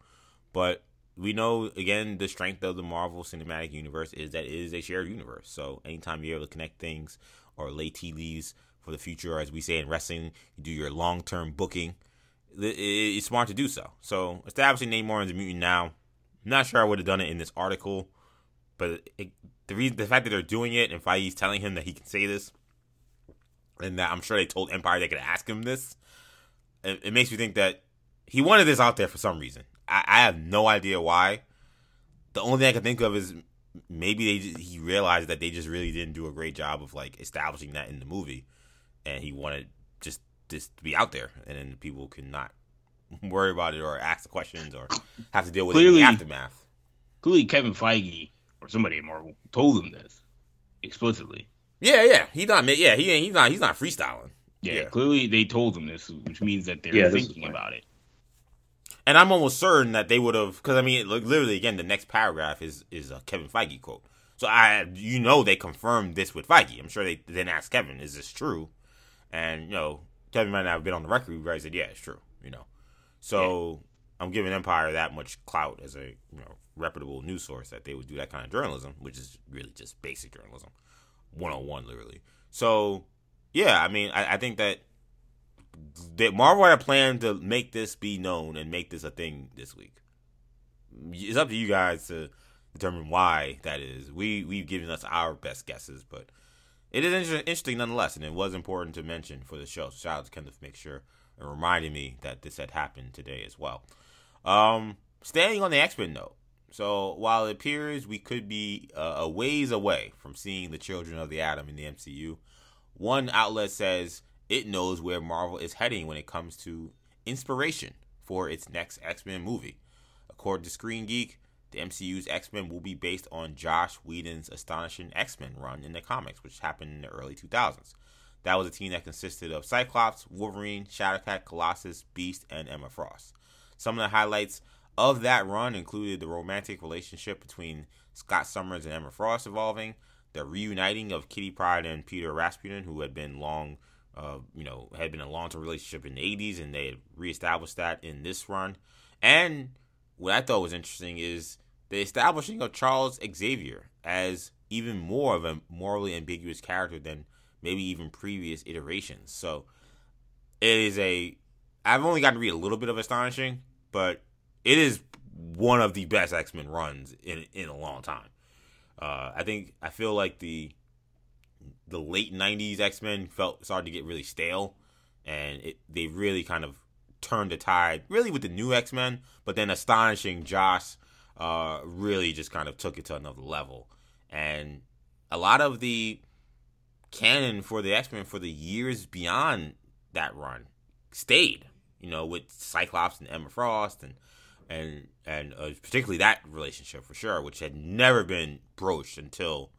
[SPEAKER 1] But we know again the strength of the Marvel Cinematic Universe is that it is a shared universe. So anytime you're able to connect things or lay tea leaves for the future, as we say in wrestling, you do your long term booking. It's smart to do so. So establishing Namor as a mutant now, I'm not sure I would have done it in this article, but it, the reason, the fact that they're doing it, and Feige's telling him that he can say this, and that I'm sure they told Empire they could ask him this, it, it makes me think that he wanted this out there for some reason. I, I have no idea why. The only thing I can think of is maybe they he realized that they just really didn't do a great job of like establishing that in the movie, and he wanted just this to be out there, and then people can not worry about it or ask the questions or have to deal with clearly, it in the aftermath.
[SPEAKER 3] Clearly, Kevin Feige or somebody at Marvel told him this explicitly.
[SPEAKER 1] Yeah, yeah, he's not. Yeah, he ain't. He's not. He's not freestyling.
[SPEAKER 3] Yeah, yeah. clearly they told him this, which means that they're yeah, thinking about it.
[SPEAKER 1] And I'm almost certain that they would have, because I mean, like, literally, again, the next paragraph is is a Kevin Feige quote. So I, you know, they confirmed this with Feige. I'm sure they then asked Kevin, "Is this true?" And you know, Kevin might not have been on the record, but he said, "Yeah, it's true." You know, so yeah. I'm giving Empire that much clout as a you know reputable news source that they would do that kind of journalism, which is really just basic journalism, one on one, literally. So, yeah, I mean, I, I think that that Marvel had a plan to make this be known and make this a thing this week. It's up to you guys to determine why that is. We we've given us our best guesses, but it is inter- interesting nonetheless, and it was important to mention for the show. So shout out to Kenneth make sure and reminding me that this had happened today as well. Um, staying on the X Men note, so while it appears we could be uh, a ways away from seeing the Children of the Atom in the MCU, one outlet says it knows where Marvel is heading when it comes to inspiration for its next X Men movie. According to Screen Geek, the MCU's X Men will be based on Joss Whedon's astonishing X Men run in the comics, which happened in the early 2000s. That was a team that consisted of Cyclops, Wolverine, Shadowcat, Colossus, Beast, and Emma Frost. Some of the highlights of that run included the romantic relationship between Scott Summers and Emma Frost evolving, the reuniting of Kitty Pryde and Peter Rasputin, who had been long, uh, you know, had been a long-term relationship in the '80s, and they had reestablished that in this run. And what I thought was interesting is the establishing of Charles Xavier as even more of a morally ambiguous character than maybe even previous iterations. So it is a. I've only gotten to read a little bit of astonishing, but it is one of the best X Men runs in in a long time. Uh, I think I feel like the the late '90s X Men felt started to get really stale, and it they really kind of turned the tide, really with the new X Men. But then astonishing Joss uh, really just kind of took it to another level, and a lot of the canon for the X Men for the years beyond that run stayed. You know, with Cyclops and Emma Frost and and and uh, particularly that relationship for sure, which had never been broached until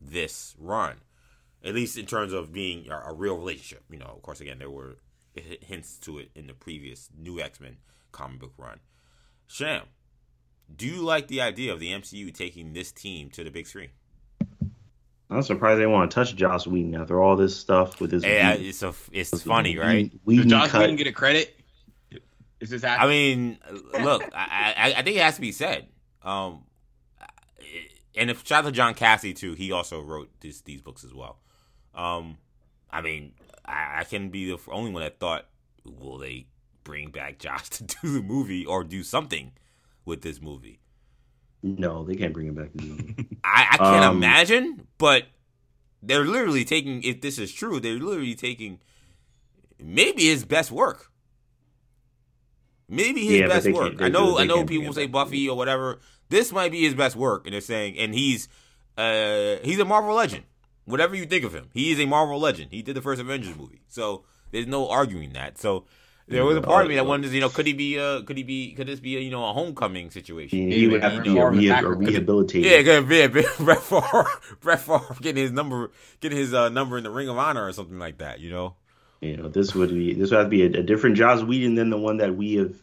[SPEAKER 1] this run, at least in terms of being a, a real relationship. You know, of course, again there were hints to it in the previous New X Men comic book run. Sham, do you like the idea of the MCU taking this team to the big screen?
[SPEAKER 2] I'm surprised they want to touch Joss Whedon after all this stuff with his.
[SPEAKER 1] Yeah, it's a, it's funny, right?
[SPEAKER 3] Whedon Does Joss cut. Whedon get a credit? Is this
[SPEAKER 1] I mean, look, I, I, I think it has to be said. Um, and if shout out to John Cassaday too, he also wrote this, these books as well. Um, I mean, I, I can be the only one that thought, will they bring back Joss to do the movie or do something with this movie?
[SPEAKER 2] No, they can't bring him back.
[SPEAKER 1] I, I can't um, imagine, but they're literally taking. If this is true, they're literally taking maybe his best work. Maybe his yeah, best work. I know. I know people say Buffy or whatever. This might be his best work, and they're saying, and he's uh he's a Marvel legend. Whatever you think of him, he is a Marvel legend. He did the first Avengers movie, so there's no arguing that. So there was a part of me that wondered, you know, could he be, uh, could he be, could this be, a, you know, a homecoming situation?
[SPEAKER 2] He, he would have to be a, re- a rehabilitated.
[SPEAKER 1] Yeah, gonna be a Brett Favre, Brett Favre getting his number, getting his uh, number in the Ring of Honor or something like that. You know.
[SPEAKER 2] You know, this would be this would have to be a, a different Joss Whedon than the one that we have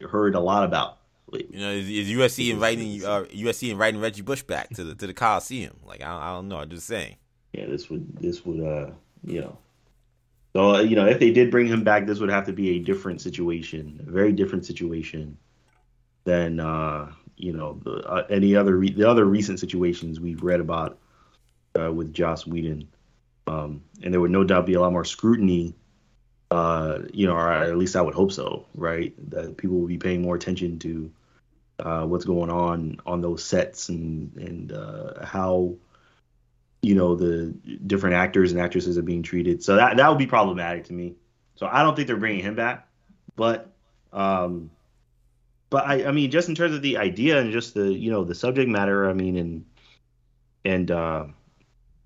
[SPEAKER 2] heard a lot about.
[SPEAKER 1] You know, is, is USC inviting uh, USC inviting Reggie Bush back to the to the Coliseum? Like I, I don't know. I'm just saying.
[SPEAKER 2] Yeah, this would this would uh you know so you know, if they did bring him back, this would have to be a different situation, a very different situation than uh, you know the, uh, any other re- the other recent situations we've read about uh, with Joss Whedon. Um, and there would no doubt be a lot more scrutiny. Uh, you know, or at least I would hope so, right? That people will be paying more attention to uh, what's going on on those sets and and uh, how you know the different actors and actresses are being treated. So that that would be problematic to me. So I don't think they're bringing him back, but um, but I I mean just in terms of the idea and just the you know the subject matter. I mean and and uh,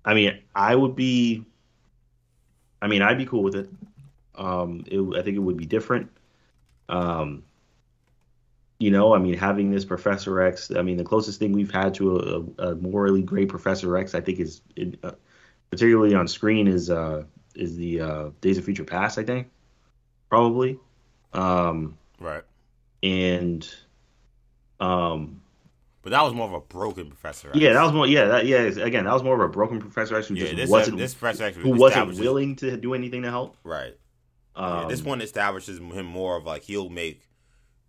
[SPEAKER 2] I mean I would be. I mean I'd be cool with it. Um, it, I think it would be different. Um, you know, I mean, having this Professor X, I mean, the closest thing we've had to a, a morally great Professor X, I think, is uh, particularly on screen is uh, is the uh, Days of Future Past. I think probably. Um,
[SPEAKER 1] right.
[SPEAKER 2] And um,
[SPEAKER 1] but that was more of a broken Professor X.
[SPEAKER 2] Yeah, that was more. Yeah, that, yeah. Again, that was more of a broken Professor X who yeah, just this, wasn't this Professor X who wasn't willing to do anything to help.
[SPEAKER 1] Right. Um, yeah, this one establishes him more of like he'll make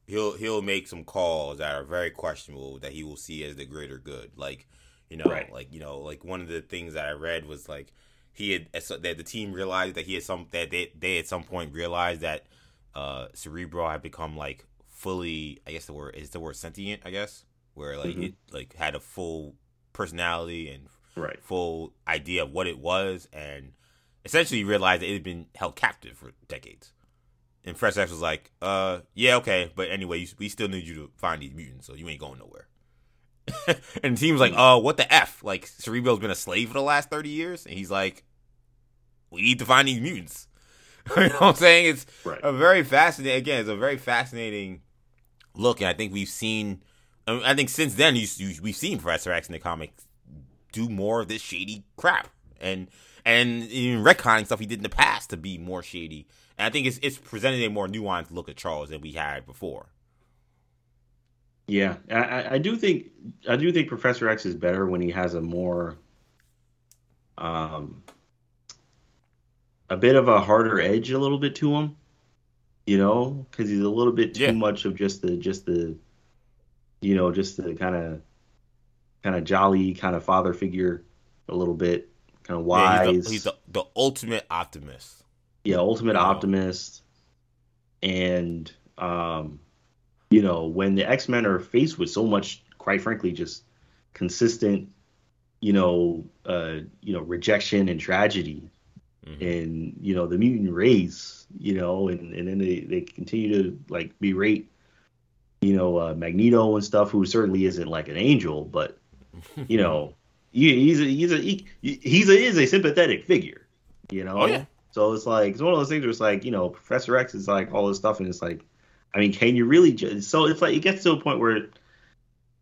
[SPEAKER 1] he'll he'll make some calls that are very questionable that he will see as the greater good. Like, you know, right. like you know, like one of the things that I read was like he had that the team realized that he had some that they they at some point realized that uh Cerebro had become like fully I guess the word is the word sentient, I guess, where like mm-hmm. it like had a full personality and
[SPEAKER 2] right.
[SPEAKER 1] full idea of what it was and essentially realized that it had been held captive for decades. And Fresh X was like, uh, yeah, okay, but anyway, you, we still need you to find these mutants, so you ain't going nowhere. and the team's like, uh, what the F? Like, Cerebro's been a slave for the last 30 years? And he's like, we need to find these mutants. you know what I'm saying? It's right. a very fascinating, again, it's a very fascinating look. And I think we've seen, I think since then, you, you, we've seen Professor X in the comics do more of this shady crap. And, and in retconning stuff he did in the past to be more shady and I think it's it's presented a more nuanced look at Charles than we had before.
[SPEAKER 2] Yeah, I, I do think I do think Professor X is better when he has a more um a bit of a harder edge a little bit to him. You know, because he's a little bit too yeah. much of just the just the you know, just the kind of kind of jolly kind of father figure a little bit, kind of wise.
[SPEAKER 1] Yeah, he's, the, he's the, the ultimate optimist
[SPEAKER 2] yeah, Ultimate Optimist, and um, you know when the X Men are faced with so much, quite frankly, just consistent, you know, uh, you know, rejection and tragedy, mm-hmm. and you know the mutant race, you know, and and then they they continue to like berate, you know, uh, Magneto and stuff, who certainly isn't like an angel, but you know. he's a, he's a he, he's a, is a sympathetic figure, you know.
[SPEAKER 1] Oh, yeah.
[SPEAKER 2] So it's like it's one of those things where it's like you know Professor X is like all this stuff, and it's like, I mean, can you really? Just, so it's like it gets to a point where,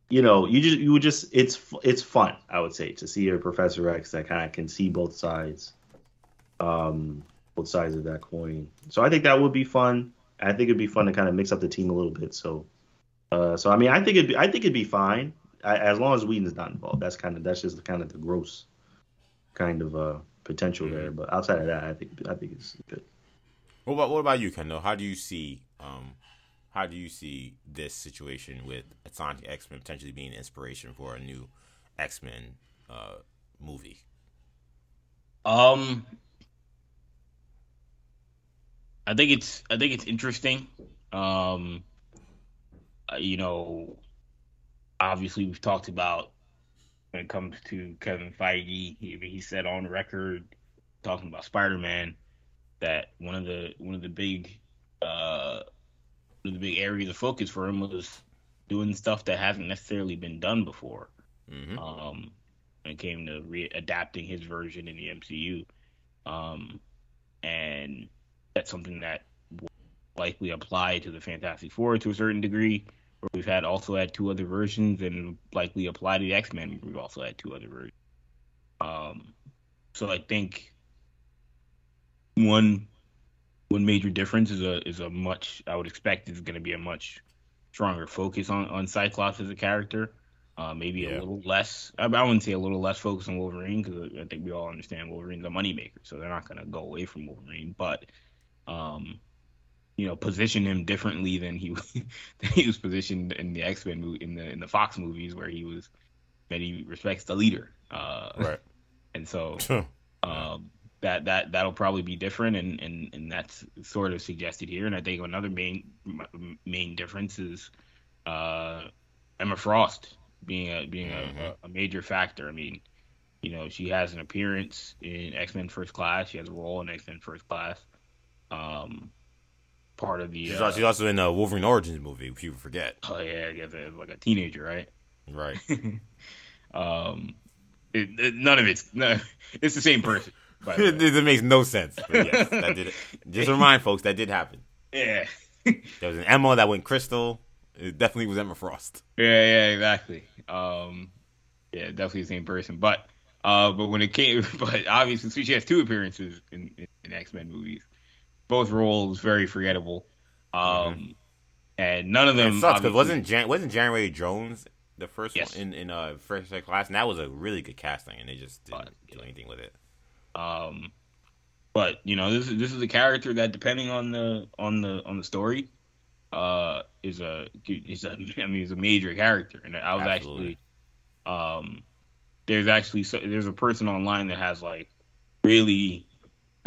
[SPEAKER 2] you know, you just you would just it's it's fun. I would say to see a Professor X that kind of can see both sides, um, both sides of that coin. So I think that would be fun. I think it'd be fun to kind of mix up the team a little bit. So, uh, so I mean, I think it'd be, I think it'd be fine I, as long as Whedon's not involved. That's kind of that's just the kind of the gross kind of uh potential
[SPEAKER 1] Mm-hmm.
[SPEAKER 2] there. But outside of that, I think I think it's good.
[SPEAKER 1] What about what about you, Kendall? How do you see um how do you see this situation with Asante X Men potentially being inspiration for a new X Men uh movie?
[SPEAKER 3] Um, I think it's I think it's interesting. Um, you know, obviously we've talked about when it comes to Kevin Feige. He, he said on record talking about Spider Man that one of the one of the big uh one of the big areas of focus for him was doing stuff that hasn't necessarily been done before
[SPEAKER 1] hmm
[SPEAKER 3] um, when it came to re- adapting his version in the MCU. Um, and that's something that will likely apply to the Fantastic Four to a certain degree. We've had also had two other versions, and likely apply to the X Men. We've also had two other versions. Um, so I think one one major difference is a is a much I would expect is going to be a much stronger focus on on Cyclops as a character. Uh, maybe
[SPEAKER 1] Yeah.
[SPEAKER 3] a little less. I, I wouldn't say a little less focus on Wolverine because I think we all understand Wolverine's a moneymaker, so they're not going to go away from Wolverine. But, um, you know, position him differently than he than he was positioned in the X Men movie in the in the Fox movies, where he was many respects the leader. Uh,
[SPEAKER 1] Right.
[SPEAKER 3] and so um, that that that'll probably be different, and, and and that's sort of suggested here. And I think another main main difference is uh, Emma Frost being a being
[SPEAKER 1] Mhm.
[SPEAKER 3] a, a major factor. I mean, you know, she has an appearance in X Men First Class. She has a role in X Men First Class. Um, part of the
[SPEAKER 1] she's,
[SPEAKER 3] uh,
[SPEAKER 1] she's also in the Wolverine Origins movie. If you forget,
[SPEAKER 3] oh yeah, as like a teenager, right?
[SPEAKER 1] right?
[SPEAKER 3] um, it, it- none of it's no, it's the same person. by the
[SPEAKER 1] it, it makes no sense. But yes, that did. Just remind folks that did happen.
[SPEAKER 3] Yeah.
[SPEAKER 1] There was an Emma that went Crystal. It definitely was Emma Frost.
[SPEAKER 3] Yeah, yeah, exactly. Um, yeah, definitely the same person. But uh, but when it came, but obviously she has two appearances in, in, in X Men movies, both roles very forgettable. Um, and none of them.
[SPEAKER 1] Mm-hmm. It sucks because wasn't Jan- wasn't January Jones the first
[SPEAKER 3] Yes.
[SPEAKER 1] one in in uh first class, and that was a really good casting, and they just didn't do anything with it.
[SPEAKER 3] Um, but you know, this is this is a character that, depending on the on the on the story, uh, is a is a I mean, is a major character, and I was
[SPEAKER 1] Absolutely.
[SPEAKER 3] actually, um, there's actually so, there's a person online that has like really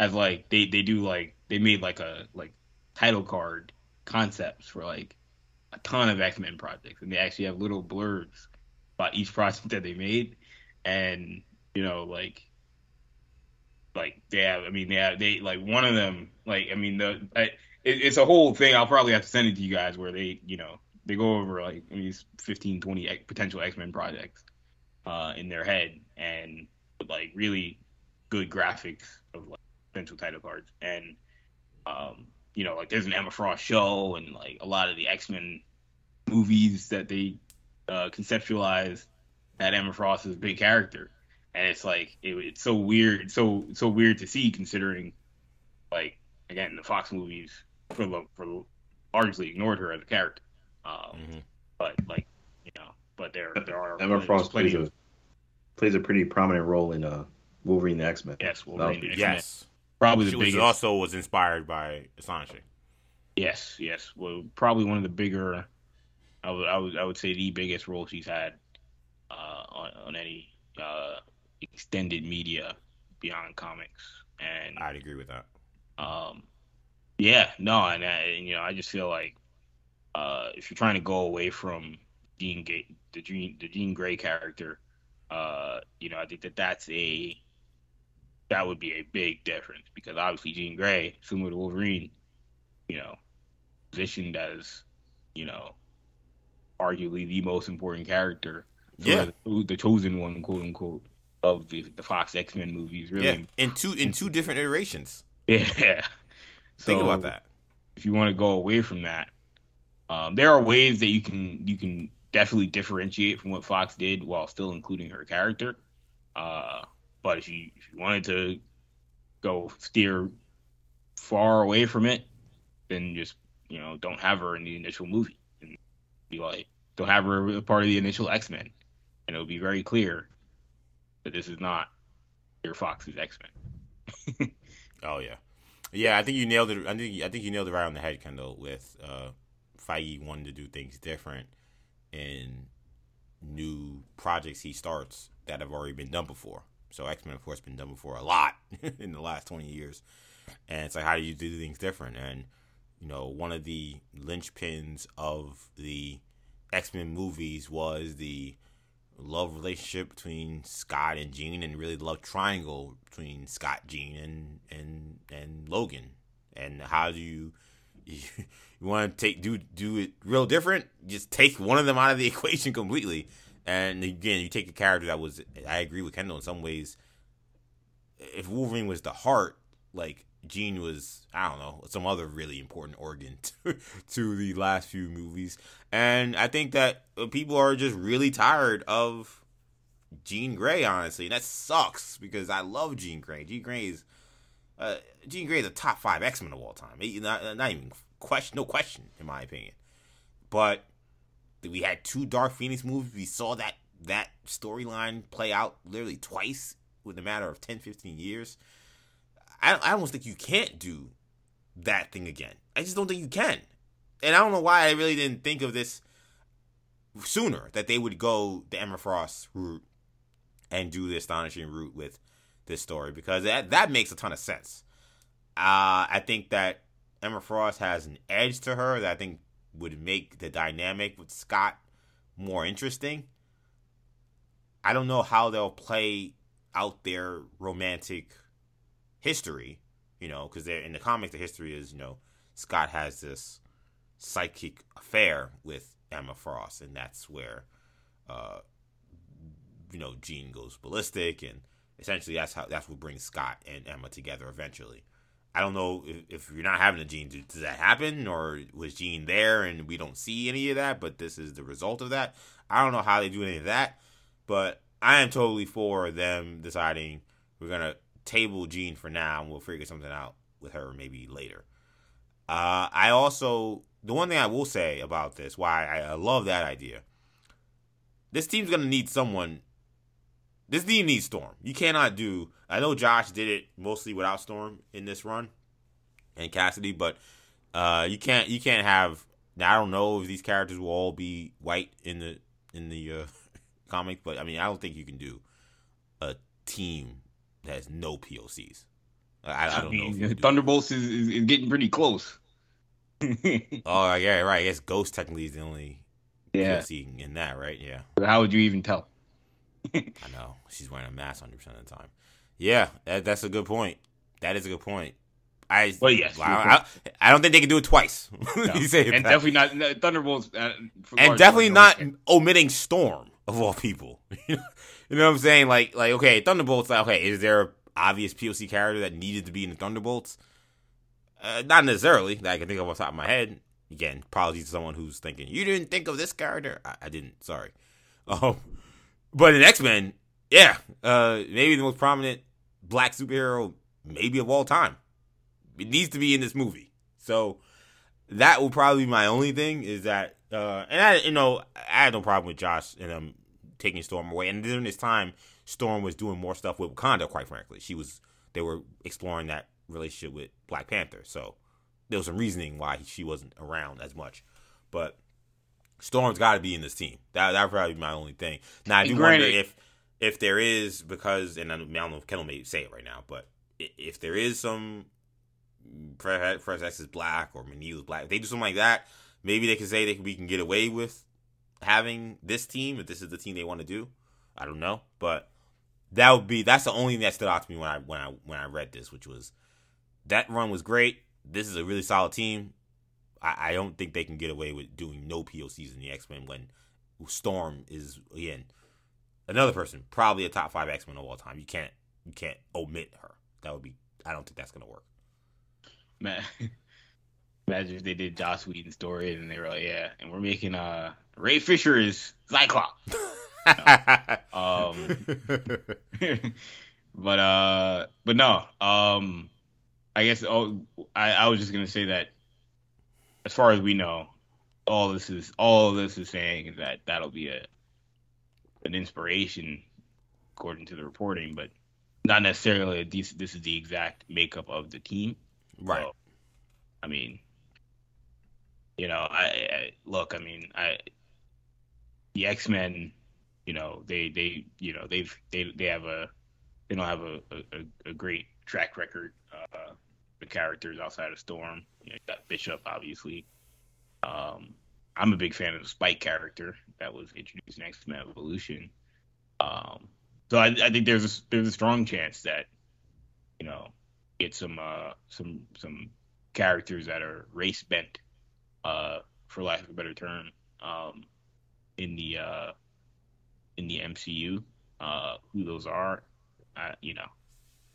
[SPEAKER 3] has like they they do like they made like a like title card concepts for like a ton of X Men projects, and they actually have little blurbs about each project that they made, and you know like like they have i mean they have they like one of them like i mean the I, it, it's a whole thing i'll probably have to send it to you guys where they you know they go over like I mean, 15 20 X- potential x-men projects uh in their head and like really good graphics of like potential title cards and um you know like there's an emma frost show and like a lot of the x-men movies that they uh conceptualize that emma frost is a big character and it's like it, it's so weird, so so weird to see considering, like again, the Fox movies for the for largely ignored her as a character. Um,
[SPEAKER 1] Mhm.
[SPEAKER 3] But like you know, but there there are
[SPEAKER 2] Emma
[SPEAKER 3] there's
[SPEAKER 2] Frost
[SPEAKER 3] plenty
[SPEAKER 2] plays a plays a pretty prominent role in uh Wolverine the X Men.
[SPEAKER 3] yes, Wolverine,
[SPEAKER 2] Valkyrie.
[SPEAKER 3] X-Men.
[SPEAKER 1] Yes,
[SPEAKER 3] probably
[SPEAKER 1] she
[SPEAKER 3] the
[SPEAKER 1] was
[SPEAKER 3] biggest.
[SPEAKER 1] also was inspired by Assange.
[SPEAKER 3] Yes, yes. Well, probably one of the bigger. I would I would I would say the biggest role she's had uh, on on any uh, extended media beyond comics and
[SPEAKER 1] I'd agree with that.
[SPEAKER 3] Um, yeah, no, and, uh, and you know, I just feel like uh, if you're trying to go away from Jean Grey, the Jean, the Jean Grey character, uh, you know, I think that that's a that would be a big difference because obviously Jean Grey, similar to Wolverine, you know, positioned as you know, arguably the most important character,
[SPEAKER 1] Yeah.
[SPEAKER 3] the, the chosen one, quote unquote. of the, the Fox X Men movies. Really,
[SPEAKER 1] yeah, in two in two different iterations.
[SPEAKER 3] Yeah.
[SPEAKER 1] Think about that.
[SPEAKER 3] If you want to go away from that, um, there are ways that you can you can definitely differentiate from what Fox did while still including her character. Uh, but if you if you wanted to go steer far away from it, then just you know don't have her in the initial movie and be like don't have her a part of the initial X Men, and it'll be very clear that this is not your Fox's X Men.
[SPEAKER 1] oh yeah, yeah. I think you nailed it. I think I think you nailed it right on the head, Kendall. With uh, Feige wanting to do things different in new projects he starts that have already been done before. So X Men, of course, been done before a lot in the last twenty years, and it's like how do you do things different? And you know, one of the linchpins of the X Men movies was the love relationship between Scott and Jean, and really the love triangle between Scott, Jean, and and and Logan. And how do you you, you want to take do do it real different? Just take one of them out of the equation completely. And again, you take a character that was I agree with Kendall in some ways. If Wolverine was the heart, like Jean was, I don't know, some other really important organ to, to, the last few movies. And I think that people are just really tired of Jean Grey, honestly. And that sucks because I love Jean Grey. Jean Grey is, uh, Jean Grey is a top five X Men of all time. Not, not even question, no question, in my opinion. But we had two Dark Phoenix movies. We saw that that storyline play out literally twice within a matter of 10, 15 years. I, I almost think you can't do that thing again. I just don't think you can. And I don't know why I really didn't think of this sooner that they would go the Emma Frost route and do the astonishing route with this story because that that makes a ton of sense. Uh, I think that Emma Frost has an edge to her that I think would make the dynamic with Scott more interesting. I don't know how they'll play out their romantic history, you know, because they're in the comics. The history is, you know, Scott has this psychic affair with Emma Frost, and that's where, uh, you know, Jean goes ballistic, and essentially that's how that's what brings Scott and Emma together eventually. I don't know if, if you're not having a Jean, does that happen, or was Jean there and we don't see any of that? But this is the result of that. I don't know how they do any of that, but I am totally for them deciding we're gonna table Jean for now, and we'll figure something out with her maybe later. Uh, I also the one thing I will say about this, why I, I love that idea. This team's gonna need someone. This team needs Storm. You cannot do. I know Joss did it mostly without Storm in this run, and Cassaday, but uh, you can't. You can't have. Now I don't know if these characters will all be white in the in the uh, comic, but I mean I don't think you can do a team that has no POCs. I, I don't I mean,
[SPEAKER 3] know. Thunderbolts is, is, is, getting pretty close.
[SPEAKER 1] oh yeah, right. I guess Ghost technically is the only yeah. POC in that, right? Yeah.
[SPEAKER 3] How would you even tell?
[SPEAKER 1] I know she's wearing a mask hundred percent of the time. Yeah, that, that's a good point. That is a good point. I
[SPEAKER 3] well, yes,
[SPEAKER 1] I, I, I, don't think they can do it twice.
[SPEAKER 3] No. and definitely not Thunderbolts, uh,
[SPEAKER 1] and definitely not omitting Storm of all people. You know what I'm saying? Like, like okay, Thunderbolts. Like, okay, is there an obvious POC character that needed to be in the Thunderbolts? Uh, not necessarily that I can think of off the top of my head. Again, apologies to someone who's thinking you didn't think of this character. I, I didn't. Sorry. Um, but in X Men, yeah, uh, maybe the most prominent black superhero, maybe of all time. It needs to be in this movie. So that will probably be my only thing is that, uh, and I, you know, I had no problem with Joss and um taking Storm away. And during this time, Storm was doing more stuff with Wakanda. Quite frankly, she was they were exploring that relationship with Black Panther. So there was some reasoning why she wasn't around as much. But Storm's got to be in this team. That that probably be my only thing. Now I do wonder if if there is because and I don't know if Kendall may say it right now, but if there is some Fresh X is black or Manil is black, if they do something like that, maybe they can say they we can get away with having this team if this is the team they want to do. I don't know, but that would be that's the only thing that stood out to me when I when I when I read this, which was that run was great. This is a really solid team. I, I don't think they can get away with doing no POCs in the X Men when Storm is again another person, probably a top five X Men of all time. You can't you can't omit her. That would be. I don't think that's gonna work.
[SPEAKER 3] Man, imagine if they did Joss Whedon's story and they were like, yeah, and we're making uh Ray Fisher is Cyclops. um, but uh, but no, um, I guess oh, I I was just gonna say that as far as we know, all this is all this is saying is that that'll be a an inspiration according to the reporting, but not necessarily this this is the exact makeup of the team.
[SPEAKER 1] right.
[SPEAKER 3] So, I mean, you know, I, I look. I mean, I the X Men. You know, they they you know they've they they have a they don't have a a, a great track record. Uh, the characters outside of Storm. You, know, you got Bishop, obviously. Um, I'm a big fan of the Spike character that was introduced in Men Evolution. Um, so I, I think there's a there's a strong chance that you know get some uh some some characters that are race bent, uh, for lack of a better term, um, in the uh in the MCU. Uh, who those are, I, you know,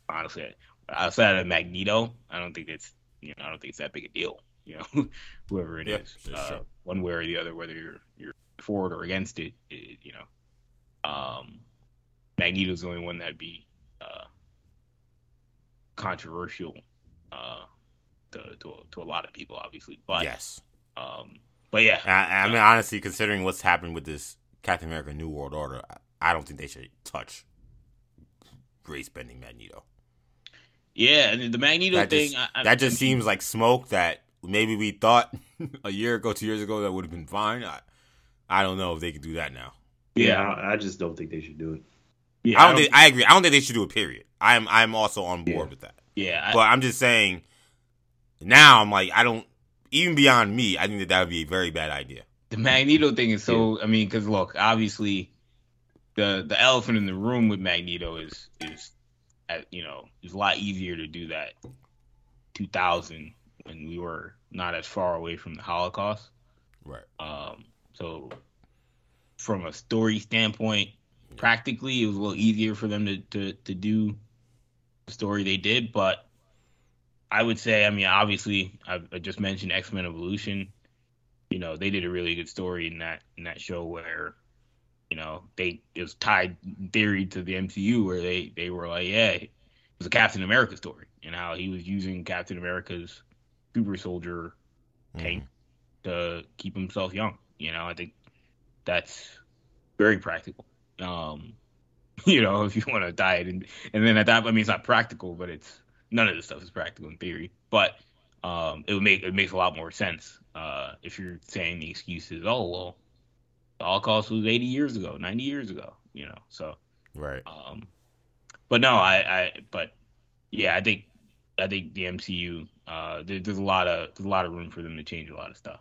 [SPEAKER 3] honestly, outside of Magneto, I don't think it's you know I don't think it's that big a deal. You know, whoever it
[SPEAKER 1] Yeah,
[SPEAKER 3] is,
[SPEAKER 1] sure,
[SPEAKER 3] uh, one way or the other, whether you're you're for it or against it, it you know, um, Magneto's the only one that'd be uh, controversial uh, to, to to a lot of people, obviously. But
[SPEAKER 1] yes.
[SPEAKER 3] um, but yeah,
[SPEAKER 1] I, I mean, honestly, considering what's happened with this Captain America New World Order, I, I don't think they should touch race bending Magneto.
[SPEAKER 3] yeah, and the Magneto
[SPEAKER 1] That
[SPEAKER 3] thing,
[SPEAKER 1] just,
[SPEAKER 3] I, I,
[SPEAKER 1] that just seems like smoke that maybe we thought a year ago, two years ago, that would have been fine. I, I don't know if they can do that now.
[SPEAKER 2] Yeah,
[SPEAKER 3] Yeah.
[SPEAKER 2] I, I just don't think they should do it.
[SPEAKER 3] yeah,
[SPEAKER 1] I don't think I agree. I don't think they should do a period. I'm I'm also on board
[SPEAKER 2] Yeah.
[SPEAKER 1] with that.
[SPEAKER 3] yeah, I-
[SPEAKER 1] But I'm just saying now I'm like I don't even beyond me, I think that that would be a very bad idea.
[SPEAKER 3] the Magneto thing is so. I mean, because look, obviously, the the elephant in the room with Magneto is is, uh, you know, it's a lot easier to do that. 2000 when we were not as far away from the Holocaust.
[SPEAKER 1] Right.
[SPEAKER 3] Um, so from a story standpoint, practically it was a little easier for them to, to, to do the story they did, but I would say, I mean, obviously, I, I just mentioned X Men Evolution. You know, they did a really good story in that in that show where, you know, they it was tied theory to the MCU where they they were like, yeah, it was a Captain America story and how he was using Captain America's super soldier tank to keep himself young. You know, I think that's very practical. Um, you know, if you want to diet and and then at that, I mean, it's not practical, but it's none of this stuff is practical in theory. But um, it would make it makes a lot more sense uh, if you're saying the excuse is, oh well, the Holocaust was 80 years ago, 90 years ago. You know, so
[SPEAKER 1] Right.
[SPEAKER 3] um, but no, I, I, but yeah, I think, I think the MCU, uh, there, there's a lot of, there's a lot of room for them to change a lot of stuff.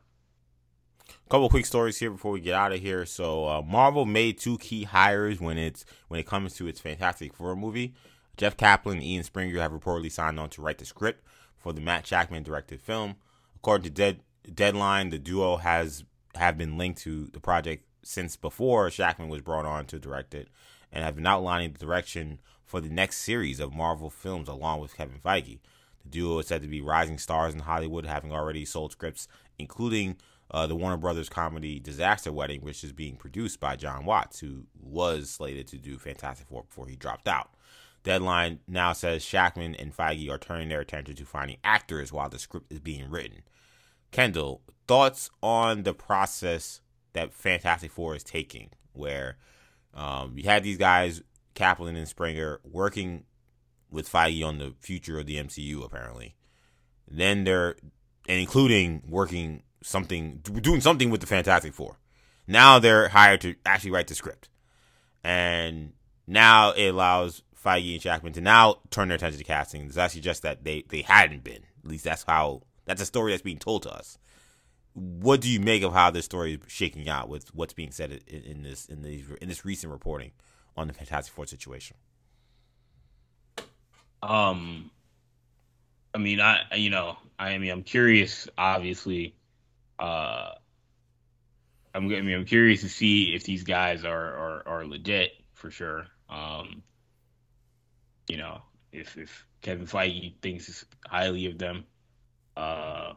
[SPEAKER 1] A couple quick stories here before we get out of here. So uh, Marvel made two key hires when it's when it comes to its Fantastic Four movie. Jeff Kaplan and Ian Springer have reportedly signed on to write the script for the Matt Shakman directed film. According to Dead, Deadline, the duo has have been linked to the project since before Shakman was brought on to direct it, and have been outlining the direction for the next series of Marvel films along with Kevin Feige. The duo is said to be rising stars in Hollywood, having already sold scripts, including uh, the Warner Brothers comedy Disaster Wedding, which is being produced by John Watts, who was slated to do Fantastic Four before he dropped out. Deadline now says Shakman and Feige are turning their attention to finding actors while the script is being written. Kendall, thoughts on the process that Fantastic Four is taking, where um, you had these guys, Kaplan and Springer, working with Feige on the future of the MCU, apparently. Then they're, and including working something, doing something with the Fantastic Four. Now they're hired to actually write the script. And now it allows Feige and Shakman to now turn their attention to casting. Does that suggest that they, they hadn't been? At least that's how, that's a story that's being told to us. What do you make of how this story is shaking out with what's being said in, in this in these in this recent reporting on the Fantastic Four situation?
[SPEAKER 3] Um, I mean, I, you know, I mean, I'm curious, obviously, uh, I'm, I mean, I'm curious to see if these guys are, are, are legit for sure. Um, you know, if if Kevin Feige thinks highly of them, uh,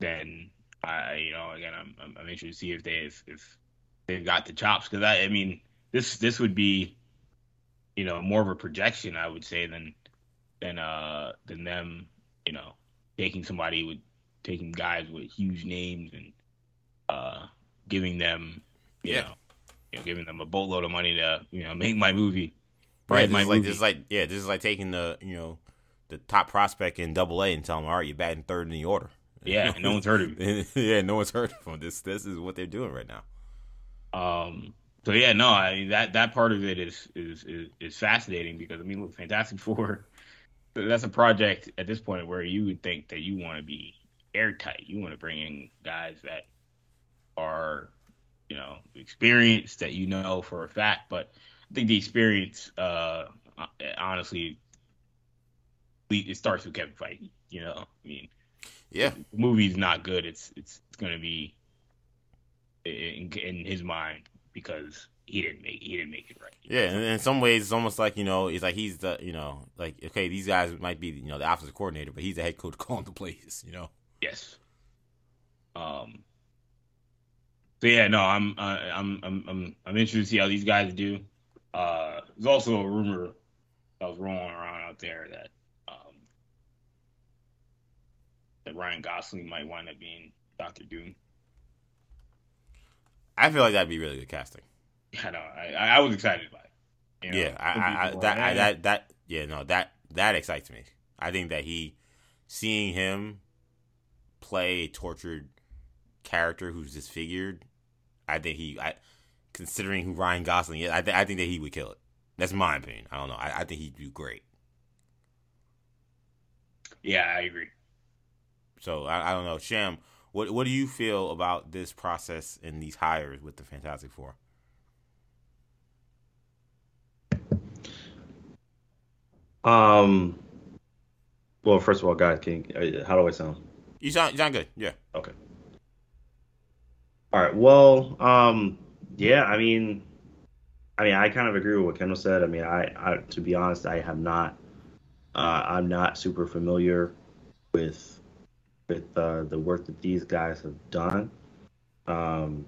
[SPEAKER 3] then I, you know, again, I'm I'm, I'm interested to see if they if, if they've got the chops because I, I mean, this this would be, you know, more of a projection I would say than than uh than them, you know, taking somebody with taking guys with huge names and uh giving them, you
[SPEAKER 1] Yeah.
[SPEAKER 3] know, you know, giving them a boatload of money to you know make my movie.
[SPEAKER 1] Right, this
[SPEAKER 3] my
[SPEAKER 1] like
[SPEAKER 3] movie.
[SPEAKER 1] this is like yeah, this is like taking the you know the top prospect in Double A and telling him, all right, you're batting third in the order.
[SPEAKER 3] Yeah, no one's heard of him.
[SPEAKER 1] yeah, no one's heard of him. This this is what they're doing right now.
[SPEAKER 3] Um. So yeah, no, I mean that that part of it is is is, is fascinating because I mean, look, Fantastic Four, that's a project at this point where you would think that you want to be airtight. You want to bring in guys that are, you know, experienced that you know for a fact. But I think the experience, uh, honestly, it starts with Kevin Feige. You know, I mean,
[SPEAKER 1] Yeah,
[SPEAKER 3] the movie's not good, it's it's it's gonna be in, in his mind because he didn't make he didn't make it right.
[SPEAKER 1] yeah. And in some ways, it's almost like you know, it's like he's the you know, like okay, these guys might be you know the offensive coordinator, but he's the head coach calling the plays. You know.
[SPEAKER 3] Yes. Um. So yeah, no, I'm uh, I'm I'm I'm I'm interested to see how these guys do. Uh, there's also a rumor that was rolling around out there that um that Ryan Gosling might wind up being Doctor Doom.
[SPEAKER 1] I feel like that'd be really good casting.
[SPEAKER 3] I know. I I was excited about it. You know,
[SPEAKER 1] yeah, I, I, that I, that that yeah no that that excites me. I think that he seeing him play a tortured character who's disfigured. I think he I considering who Ryan Gosling is, I th- I think that he would kill it. That's my opinion. I don't know. I, I think he'd do great.
[SPEAKER 3] Yeah, I agree.
[SPEAKER 1] So I, I don't know, Sham. What what do you feel about this process and these hires with the Fantastic Four?
[SPEAKER 2] Um. Well, first of all, guys, can uh, how do I sound?
[SPEAKER 1] You sound you sound good. Yeah.
[SPEAKER 2] Okay. All right. Well, um, yeah. I mean, I mean, I kind of agree with what Kendall said. I mean, I, I to be honest, I have not. Uh, I'm not super familiar with with uh, the work that these guys have done. Um,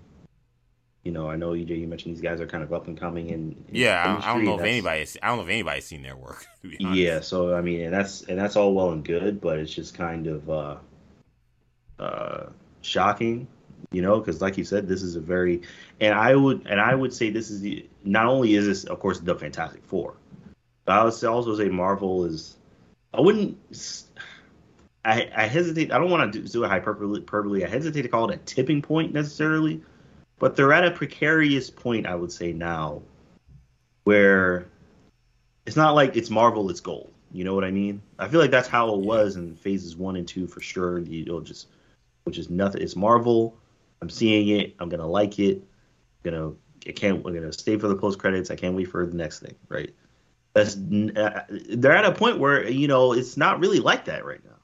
[SPEAKER 2] you know, I know EJ. You mentioned these guys are kind of up and coming in. in
[SPEAKER 1] Yeah, I, I don't know if anybody's I don't know if anybody's seen their work. To be honest.
[SPEAKER 2] yeah, so I mean, and that's and that's all well and good, but it's just kind of uh, uh, shocking, you know, because like you said, this is a very, and I would and I would say this is the not only is this of course the Fantastic Four, but I would also say Marvel is. I wouldn't. I, I hesitate. I don't want to do, do a hyperbole. hyperbole. I hesitate to call it a tipping point necessarily, but they're at a precarious point. I would say now, where it's not like it's Marvel, it's gold. You know what I mean? I feel like that's how it was in phases one and two for sure. You know, just which is nothing. It's Marvel. I'm seeing it. I'm gonna like it. I'm gonna I can't. I'm gonna stay for the post credits. I can't wait for the next thing. Right? That's uh, they're at a point where you know it's not really like that right now.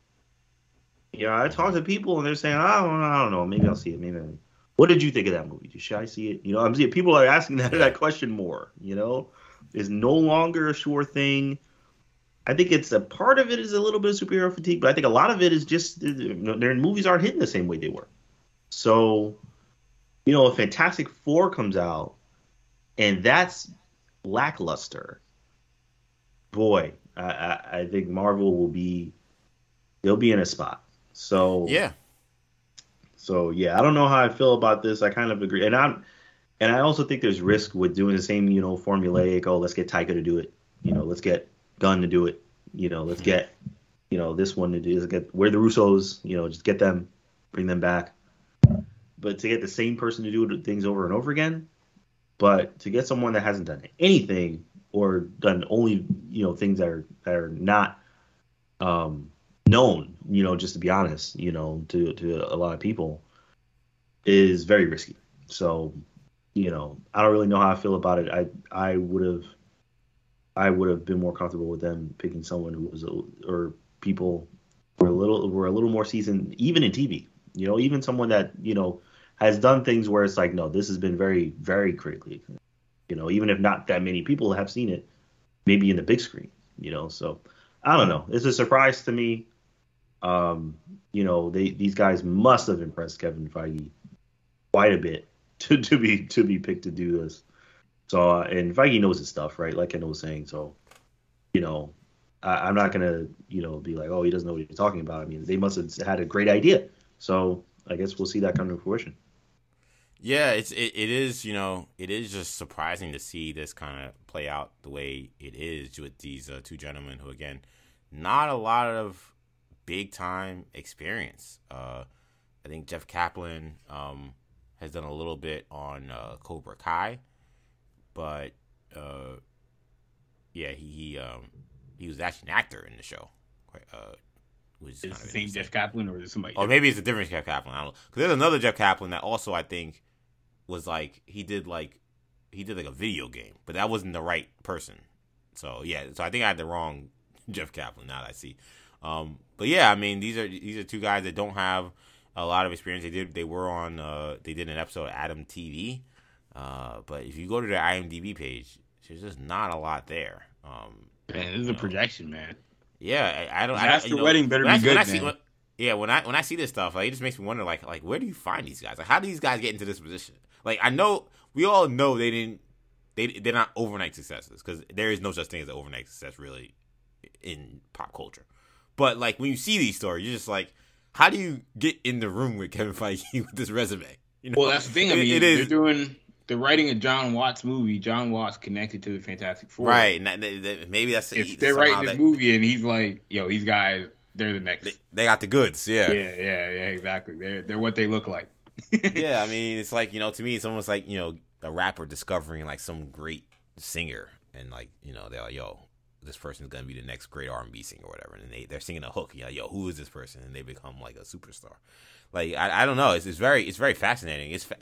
[SPEAKER 2] Know, I talk to people and they're saying, I don't, know, I don't know, maybe I'll see it. Maybe. What did you think of that movie? Should I see it? You know, I'm seeing people are asking that that question more. You know, is no longer a sure thing. I think it's a part of it is a little bit of superhero fatigue, but I think a lot of it is just their movies aren't hitting the same way they were. So, you know, if Fantastic Four comes out and that's lackluster, boy, I, I, I think Marvel will be they'll be in a spot. So
[SPEAKER 1] Yeah.
[SPEAKER 2] so yeah, I don't know how I feel about this. I kind of agree, and I'm, and I also think there's risk with doing the same, you know, formulaic. Oh, let's get Taika to do it. You know, let's get Gunn to do it. You know, let's get, you know, this one to do. Let's get where the Russos. You know, just get them, bring them back. But to get the same person to do things over and over again, but to get someone that hasn't done anything or done only, you know, things that are that are not, um, known, you know, just to be honest, you know, to to a lot of people, is very risky. So, you know, I don't really know how I feel about it. I I would have I would have been more comfortable with them picking someone who was a, or people were a little were a little more seasoned, even in TV. You know, even someone that you know has done things where it's like, no, this has been very very critically, You know, even if not that many people have seen it, maybe in the big screen. You know, so I don't know. It's a surprise to me. Um, you know, they these guys must have impressed Kevin Feige quite a bit to, to be to be picked to do this. So uh, and Feige knows his stuff, right? Like I was saying. So, you know, I, am not gonna you know be like, oh, he doesn't know what he's talking about. I mean, they must have had a great idea. So I guess we'll see that come to fruition.
[SPEAKER 1] Yeah, it's it, it is you know it is just surprising to see this kind of play out the way it is with these uh, two gentlemen who again not a lot of big time experience. Uh, I think Jeff Kaplan um, has done a little bit on uh, Cobra Kai, but uh, yeah, he he, um, he was actually an actor in the show. Uh,
[SPEAKER 3] was is the same Jeff Kaplan or is it somebody?
[SPEAKER 1] Or maybe it's a different Jeff Kaplan. I don't because there's another Jeff Kaplan that also I think was like he did like he did like a video game, but that wasn't the right person. So yeah, so I think I had the wrong Jeff Kaplan. Now that I see, um, but yeah, I mean these are these are two guys that don't have a lot of experience. They did they were on uh, they did an episode of Adam TV, uh, but if you go to their IMDb page, there's just not a lot there. Um,
[SPEAKER 3] man, this is a projection, man.
[SPEAKER 1] Yeah, I, I don't.
[SPEAKER 3] You know, wedding better be good, man.
[SPEAKER 1] When, yeah, when I when I see this stuff, like, it just makes me wonder, like, like where do you find these guys? Like, how do these guys get into this position? Like, I know we all know they didn't. They they're not overnight successes because there is no such thing as an overnight success really in pop culture. But like when you see these stories, you're just like, how do you get in the room with Kevin Feige with this resume?
[SPEAKER 3] You know, well, that's the thing. I mean, it, it is. They're doing they're writing a John Watts movie. John Watts connected to the Fantastic Four.
[SPEAKER 1] Right. maybe that's
[SPEAKER 3] if they're writing this movie and he's like, yo, these guys, they're the next.
[SPEAKER 1] They, they, got the goods. Yeah.
[SPEAKER 3] Yeah. Yeah. Yeah. Exactly. They're they're what they look like.
[SPEAKER 1] yeah. I mean, it's like you know, to me, it's almost like you know, a rapper discovering like some great singer, and like you know, they're like, yo. This person's gonna be the next great R and B singer or whatever, and they they're singing a hook. You know, yo, who is this person? And they become like a superstar. Like I, I don't know. It's, it's very it's very fascinating. It's fa-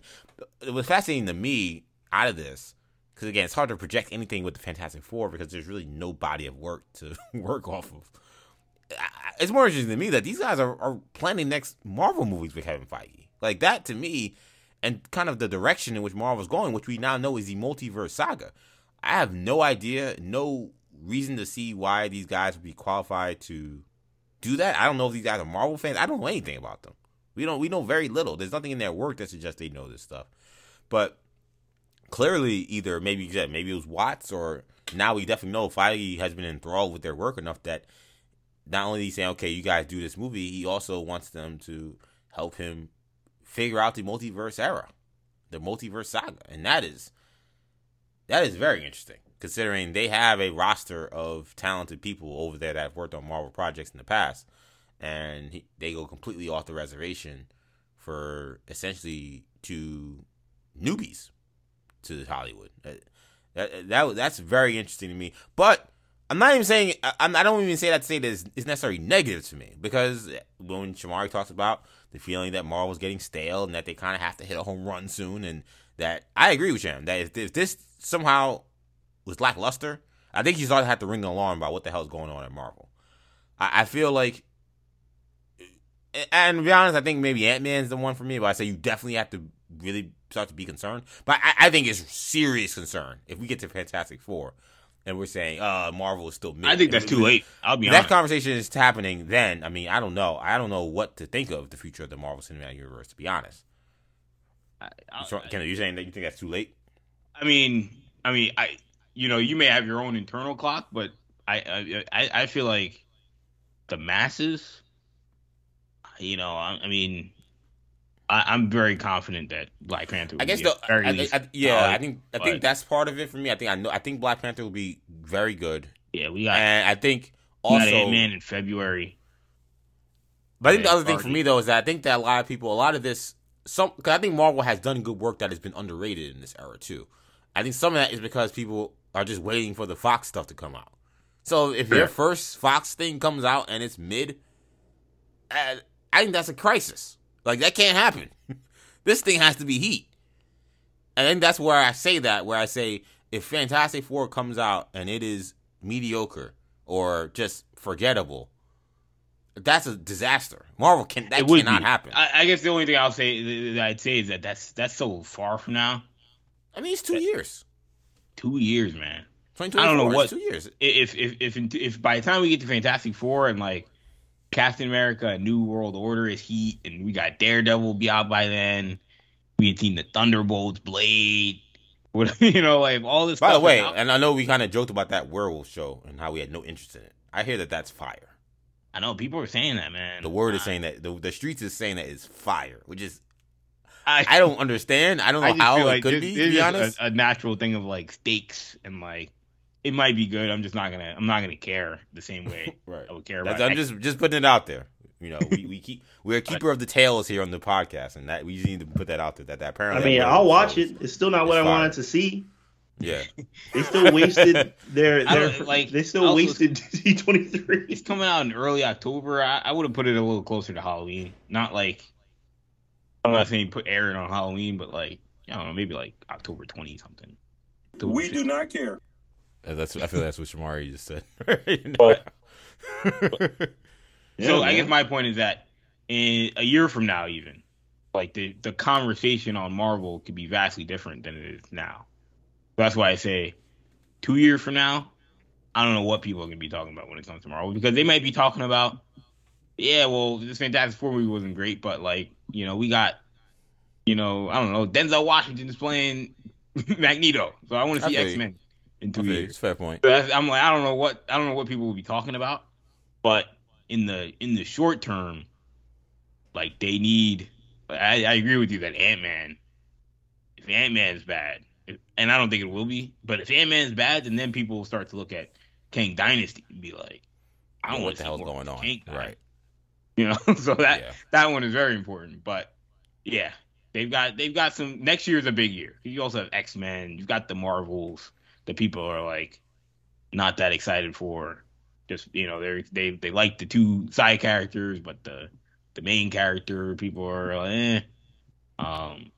[SPEAKER 1] it was fascinating to me out of this because again, it's hard to project anything with the Fantastic Four because there's really no body of work to work off of. It's more interesting to me that these guys are, are planning next Marvel movies with Kevin Feige. Like that to me, and kind of the direction in which Marvel's going, which we now know is the multiverse saga. I have no idea, no reason to see why these guys would be qualified to do that. I don't know if these guys are Marvel fans. I don't know anything about them. We don't. We know very little. There's nothing in their work that suggests they know this stuff. But clearly either maybe maybe it was Watts or now we definitely know Feige has been enthralled with their work enough that not only he's saying okay you guys do this movie he also wants them to help him figure out the multiverse era the multiverse saga and that is that is very interesting considering they have a roster of talented people over there that have worked on Marvel projects in the past and he, they go completely off the reservation for essentially to newbies to Hollywood. Uh, that, that that's very interesting to me. But I'm not even saying I'm, I don't even say that to say that it's, it's necessarily negative to me because when Shamari talks about the feeling that Marvel's getting stale and that they kind of have to hit a home run soon, and that I agree with him that if, if this somehow was lackluster, I think he's ought to have to ring the alarm about what the hell's going on at Marvel. I, I feel like, and to be honest, I think maybe Ant Man's the one for me, but I say you definitely have to really start to be concerned. But I, I think it's serious concern if we get to Fantastic Four and we're saying, uh, Marvel is still mid.
[SPEAKER 3] I think that's too late. I'll be honest.
[SPEAKER 1] that
[SPEAKER 3] honest.
[SPEAKER 1] conversation is happening then. I mean, I don't know. I don't know what to think of the future of the Marvel Cinematic Universe, to be honest. I, Ken, are you saying that you think that's too late?
[SPEAKER 3] I mean, I mean, I, you know, you may have your own internal clock, but I, I, I feel like the masses, you know, I, I mean, I, am very confident that Black Panther.
[SPEAKER 1] I guess the I, I, yeah, I think I think that's part of it for me. I think I know I think Black Panther will be very good.
[SPEAKER 3] Yeah, we got.
[SPEAKER 1] And I think also
[SPEAKER 3] Man in February.
[SPEAKER 1] But I think the other thing for me though is that I think that a lot of people, a lot of this, some because I think Marvel has done good work that has been underrated in this era too. I think some of that is because people are just waiting for the Fox stuff to come out. So if yeah. your first Fox thing comes out and it's mid, uh, I think that's a crisis. Like that can't happen. this thing has to be heat. And then that's where I say that, where I say if Fantastic Four comes out and it is mediocre or just forgettable, that's a disaster. Marvel can that cannot be. happen.
[SPEAKER 3] I, I, guess the only thing I'll say that I'd say is that that's that's so far from now.
[SPEAKER 1] I mean, it's two years.
[SPEAKER 3] Two years, man. I don't know what-
[SPEAKER 1] two years.
[SPEAKER 3] If if if if, by the time we get to Fantastic Four and like Captain America, a New World Order is heat, and we got Daredevil be out by then. We had seen the Thunderbolts, Blade, what you know, like all this.
[SPEAKER 1] By the way,
[SPEAKER 3] out.
[SPEAKER 1] and I know we kind of joked about that werewolf show and how we had no interest in it. I hear that that's fire.
[SPEAKER 3] I know people are saying that, man.
[SPEAKER 1] The word is saying that the, the streets is saying that it's fire, which is
[SPEAKER 3] I,
[SPEAKER 1] I don't understand. I don't know
[SPEAKER 3] I just
[SPEAKER 1] how it
[SPEAKER 3] like
[SPEAKER 1] could
[SPEAKER 3] this-
[SPEAKER 1] be.
[SPEAKER 3] this
[SPEAKER 1] To be
[SPEAKER 3] is
[SPEAKER 1] honest,
[SPEAKER 3] a, a natural thing of like stakes and like it might be good. I'm just not gonna. I'm not gonna care the same way
[SPEAKER 1] right.
[SPEAKER 3] I would care
[SPEAKER 1] That's,
[SPEAKER 3] about.
[SPEAKER 1] I'm just just putting it out there. You know, we, we keep we're a keeper of the tales here on the podcast, and that we just need to put that out there. That, that apparently.
[SPEAKER 2] I
[SPEAKER 1] mean,
[SPEAKER 2] I'll watch
[SPEAKER 1] uh,
[SPEAKER 2] it. It's still not what
[SPEAKER 1] It's
[SPEAKER 2] I wanted to see.
[SPEAKER 1] Yeah,
[SPEAKER 2] They still wasted their,
[SPEAKER 3] I
[SPEAKER 2] their
[SPEAKER 3] don't- like,
[SPEAKER 2] they still
[SPEAKER 3] also-
[SPEAKER 2] wasted D twenty three.
[SPEAKER 3] It's coming out in early October. I, I would have put it a little closer to Halloween. Not like I'm not saying put Aaron on Halloween, but like I don't know, maybe like October twenty something. October
[SPEAKER 4] We do not care.
[SPEAKER 1] Uh, that's I feel that's what Shamari just said. You know?
[SPEAKER 3] But-
[SPEAKER 2] Yeah,
[SPEAKER 3] so I guess my point is that in a year from now, even like the the conversation on Marvel could be vastly different than it is now. That's why I say two years from now, I don't know what people are gonna be talking about when it comes to Marvel because they might be talking about, yeah, well, this Fantastic Four movie wasn't great, but like you know we got, you know, I don't know, Denzel Washington is playing Magneto, so I want to see. X Men in two
[SPEAKER 1] Okay,
[SPEAKER 3] years.
[SPEAKER 1] it's fair point.
[SPEAKER 3] So I'm like, I don't know what I don't know what people will be talking about, but in the in the short term, like they need. I, I agree with you that Ant Man. If Ant Man is bad, if, and I don't think it will be, but if Ant Man is bad, then then people will start to look at Kang Dynasty and be like, I don't
[SPEAKER 1] what
[SPEAKER 3] want
[SPEAKER 1] the hell's going on?
[SPEAKER 3] Kang.
[SPEAKER 1] Right.
[SPEAKER 3] You know, so that
[SPEAKER 1] Yeah.
[SPEAKER 3] that one is very important. But yeah, they've got they've got some. Next year is a big year. You also have X Men. You've got the Marvels. that people are like not that excited for. Just you know, they they they like the two side characters, but the the main character people are like, eh. Um,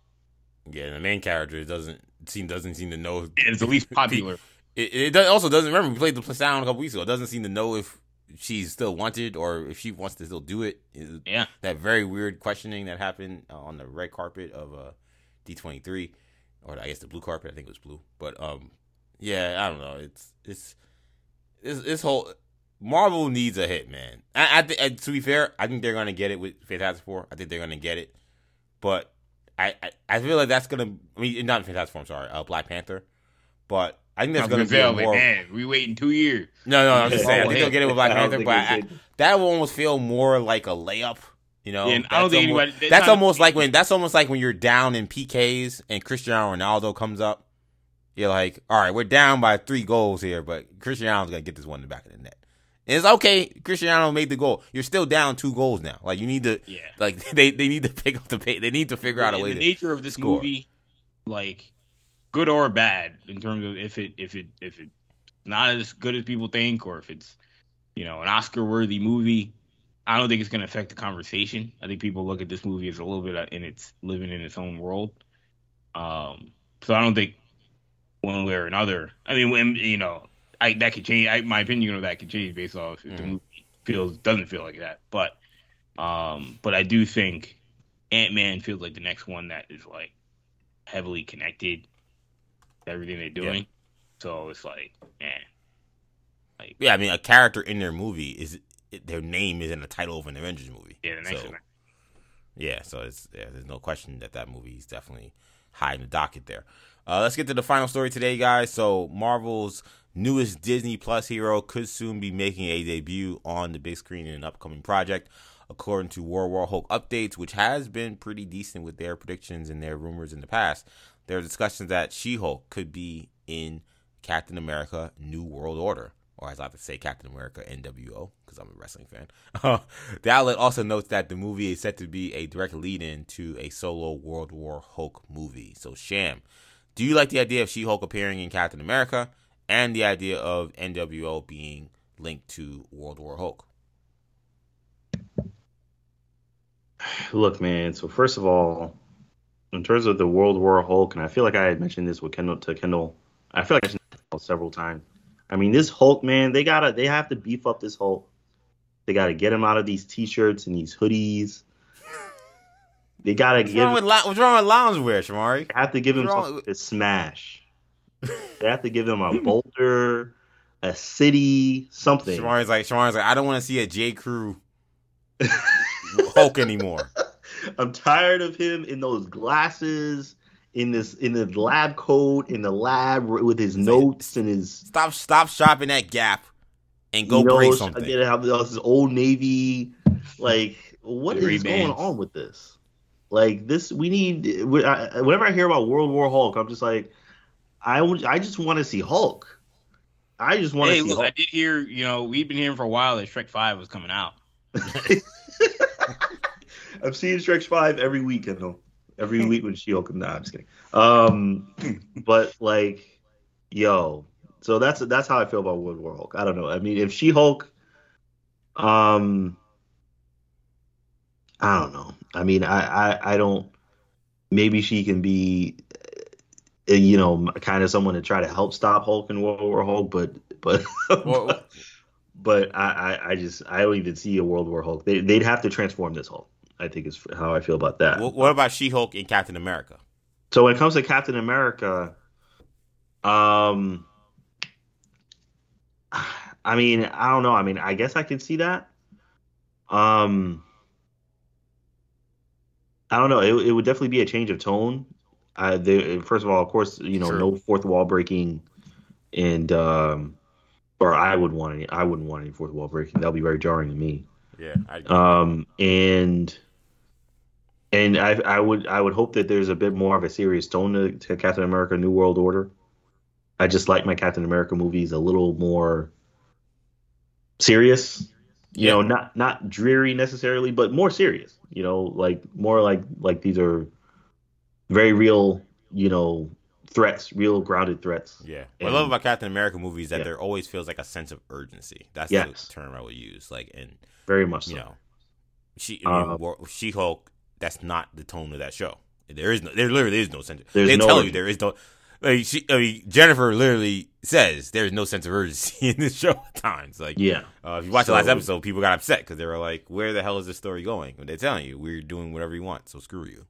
[SPEAKER 1] Yeah, the main character doesn't seem doesn't seem to know.
[SPEAKER 3] it's the least popular.
[SPEAKER 1] It, it also doesn't remember we played the sound a couple weeks ago. It doesn't seem to know if she's still wanted or if she wants to still do it.
[SPEAKER 3] Yeah,
[SPEAKER 1] that very weird questioning that happened uh, on the red carpet of uh, D twenty three, or I guess the blue carpet. I think it was blue. But um, yeah, I don't know. It's it's this this whole Marvel needs a hit, man. I, I th- and to be fair, I think they're gonna get it with Fantastic Four. I think they're gonna get it, but I I, I feel like that's gonna. I mean, not Fantastic Four. I'm sorry, uh, Black Panther. But I think
[SPEAKER 3] I
[SPEAKER 1] that's gonna
[SPEAKER 3] gonna
[SPEAKER 1] be
[SPEAKER 3] say, I
[SPEAKER 1] a more.
[SPEAKER 3] man, we waiting two years.
[SPEAKER 1] No, no, I'm just saying. I think they'll get it with Black Panther, but I, that will almost feel more like a layup. You know,
[SPEAKER 3] Yeah, and I don't
[SPEAKER 1] That's
[SPEAKER 3] think
[SPEAKER 1] almost-
[SPEAKER 3] anybody-
[SPEAKER 1] That's
[SPEAKER 3] not-
[SPEAKER 1] almost like when that's almost like when you're down in PKs and Cristiano Ronaldo comes up. You're like, all right, we're down by three goals here, but Cristiano's gonna get this one in the back of the net. And it's okay. Cristiano made the goal. You're still down two goals now. Like you need to,
[SPEAKER 3] Yeah.
[SPEAKER 1] like they, they need to pick up the pay. They need to figure out a way
[SPEAKER 3] the
[SPEAKER 1] to.
[SPEAKER 3] nature of this
[SPEAKER 1] score.
[SPEAKER 3] movie, like good or bad, in terms of if it if it if it's not as good as people think, or if it's you know an Oscar worthy movie, I don't think it's going to affect the conversation. I think people look at this movie as a little bit in its living in its own world. Um, so I don't think one way or another. I mean, when, you know, I that could change. I, my opinion of that could change based off if the
[SPEAKER 1] Mhm.
[SPEAKER 3] movie feels doesn't feel like that. But um, but I do think Ant Man feels like the next one that is like heavily connected everything they're doing. So it's like, man, like
[SPEAKER 1] Yeah, I mean, a character in their movie is their name is in the title of an Avengers movie.
[SPEAKER 3] yeah, the next
[SPEAKER 1] So-
[SPEAKER 3] one.
[SPEAKER 1] Yeah, so it's yeah, there's no question that that movie is definitely high in the docket there. Uh, let's get to the final story today, guys. So Marvel's newest Disney Plus hero could soon be making a debut on the big screen in an upcoming project, according to World War Hulk updates, which has been pretty decent with their predictions and their rumors in the past. There are discussions that She-Hulk could be in Captain America: New World Order or as I like to say, Captain America NWO, because I'm a wrestling fan. the outlet also notes that the movie is set to be a direct lead in to a solo World War Hulk movie. So, Sham, do you like the idea of She Hulk appearing in Captain America and the idea of NWO being linked to World War Hulk?
[SPEAKER 2] Look, man. So first of all, in terms of the World War Hulk, and I feel like I had mentioned this with Kendall to Kendall. I feel like I mentioned several times. I mean, this Hulk, man, they gotta, they have to beef up this Hulk. They gotta get him out of these T-shirts and these hoodies. They gotta
[SPEAKER 1] What's
[SPEAKER 2] give,
[SPEAKER 1] wrong with, what's wrong with loungewear, Shamari?
[SPEAKER 2] They have to give him
[SPEAKER 1] what's wrong
[SPEAKER 2] something
[SPEAKER 1] with-
[SPEAKER 2] to smash. They have to give him a boulder, a city, something.
[SPEAKER 1] Shamari's like, Shamari's like, I don't want to see a J. Crew Hulk anymore.
[SPEAKER 2] I'm tired of him in those glasses, in this in the lab coat, in the lab with his
[SPEAKER 1] like-
[SPEAKER 2] notes and his
[SPEAKER 1] Stop, stop shopping at Gap, and go
[SPEAKER 2] you know,
[SPEAKER 1] break
[SPEAKER 2] I
[SPEAKER 1] something.
[SPEAKER 2] get how this old navy. Like, what
[SPEAKER 3] The
[SPEAKER 2] is going on with this? Like this, we need. Whenever I hear about World War Hulk, I'm just like, I would, I just want to see Hulk. I just want to
[SPEAKER 3] Hey,
[SPEAKER 2] see
[SPEAKER 3] look, I did hear. You know, we've been hearing for a while that Shrek Five was coming out.
[SPEAKER 2] I'm seeing Stretch Five every weekend though. Every week when She-Hulk comes. Nah, I'm just kidding. Um, but like, yo, so that's that's how I feel about World War Hulk. I don't know. I mean, if She-Hulk, um, I don't know. I mean, I I, I don't. Maybe she can be, uh, you know, kind of someone to try to help stop Hulk and World War Hulk, but but.
[SPEAKER 1] Well,
[SPEAKER 2] but I, I, I just I don't even see a World War Hulk. They, they'd have to transform this Hulk. I think is how I feel about that.
[SPEAKER 1] what, what about She Hulk and Captain America?
[SPEAKER 2] So when it comes to Captain America, um, I mean I don't know. I mean I guess I could see that. Um, I don't know. It, it would definitely be a change of tone. Uh, they, first of all, of course, you know,
[SPEAKER 1] Sure.
[SPEAKER 2] no fourth wall breaking, and um, or I would want any. I wouldn't want any fourth wall breaking. That would be very jarring to me.
[SPEAKER 1] Yeah, I
[SPEAKER 2] um, and and I I would I would hope that there's a bit more of a serious tone to, to Captain America: New World Order. I just like my Captain America movies a little more serious, you
[SPEAKER 1] Yeah.
[SPEAKER 2] know, not not dreary necessarily, but more serious. You know, like more like like these are very real, you know, threats, real grounded threats.
[SPEAKER 1] Yeah. What I love about Captain America movies is that
[SPEAKER 2] Yeah.
[SPEAKER 1] there always feels like a sense of urgency. That's
[SPEAKER 2] Yes.
[SPEAKER 1] the term I would use. Like, and
[SPEAKER 2] Very much so.
[SPEAKER 1] you know, she, I mean,
[SPEAKER 2] Uh,
[SPEAKER 1] War- She Hulk. That's not the tone of that show. There is no, there literally is no sense.
[SPEAKER 2] There's
[SPEAKER 1] they
[SPEAKER 2] no
[SPEAKER 1] tell you there is no. Like she, I mean, Jennifer literally says there is no sense of urgency in this show at times. Like,
[SPEAKER 2] Yeah.
[SPEAKER 1] uh, if you watch the last episode, people got upset because they were like, "Where the hell is this story going?" But they're telling you we're doing whatever you want, so screw you.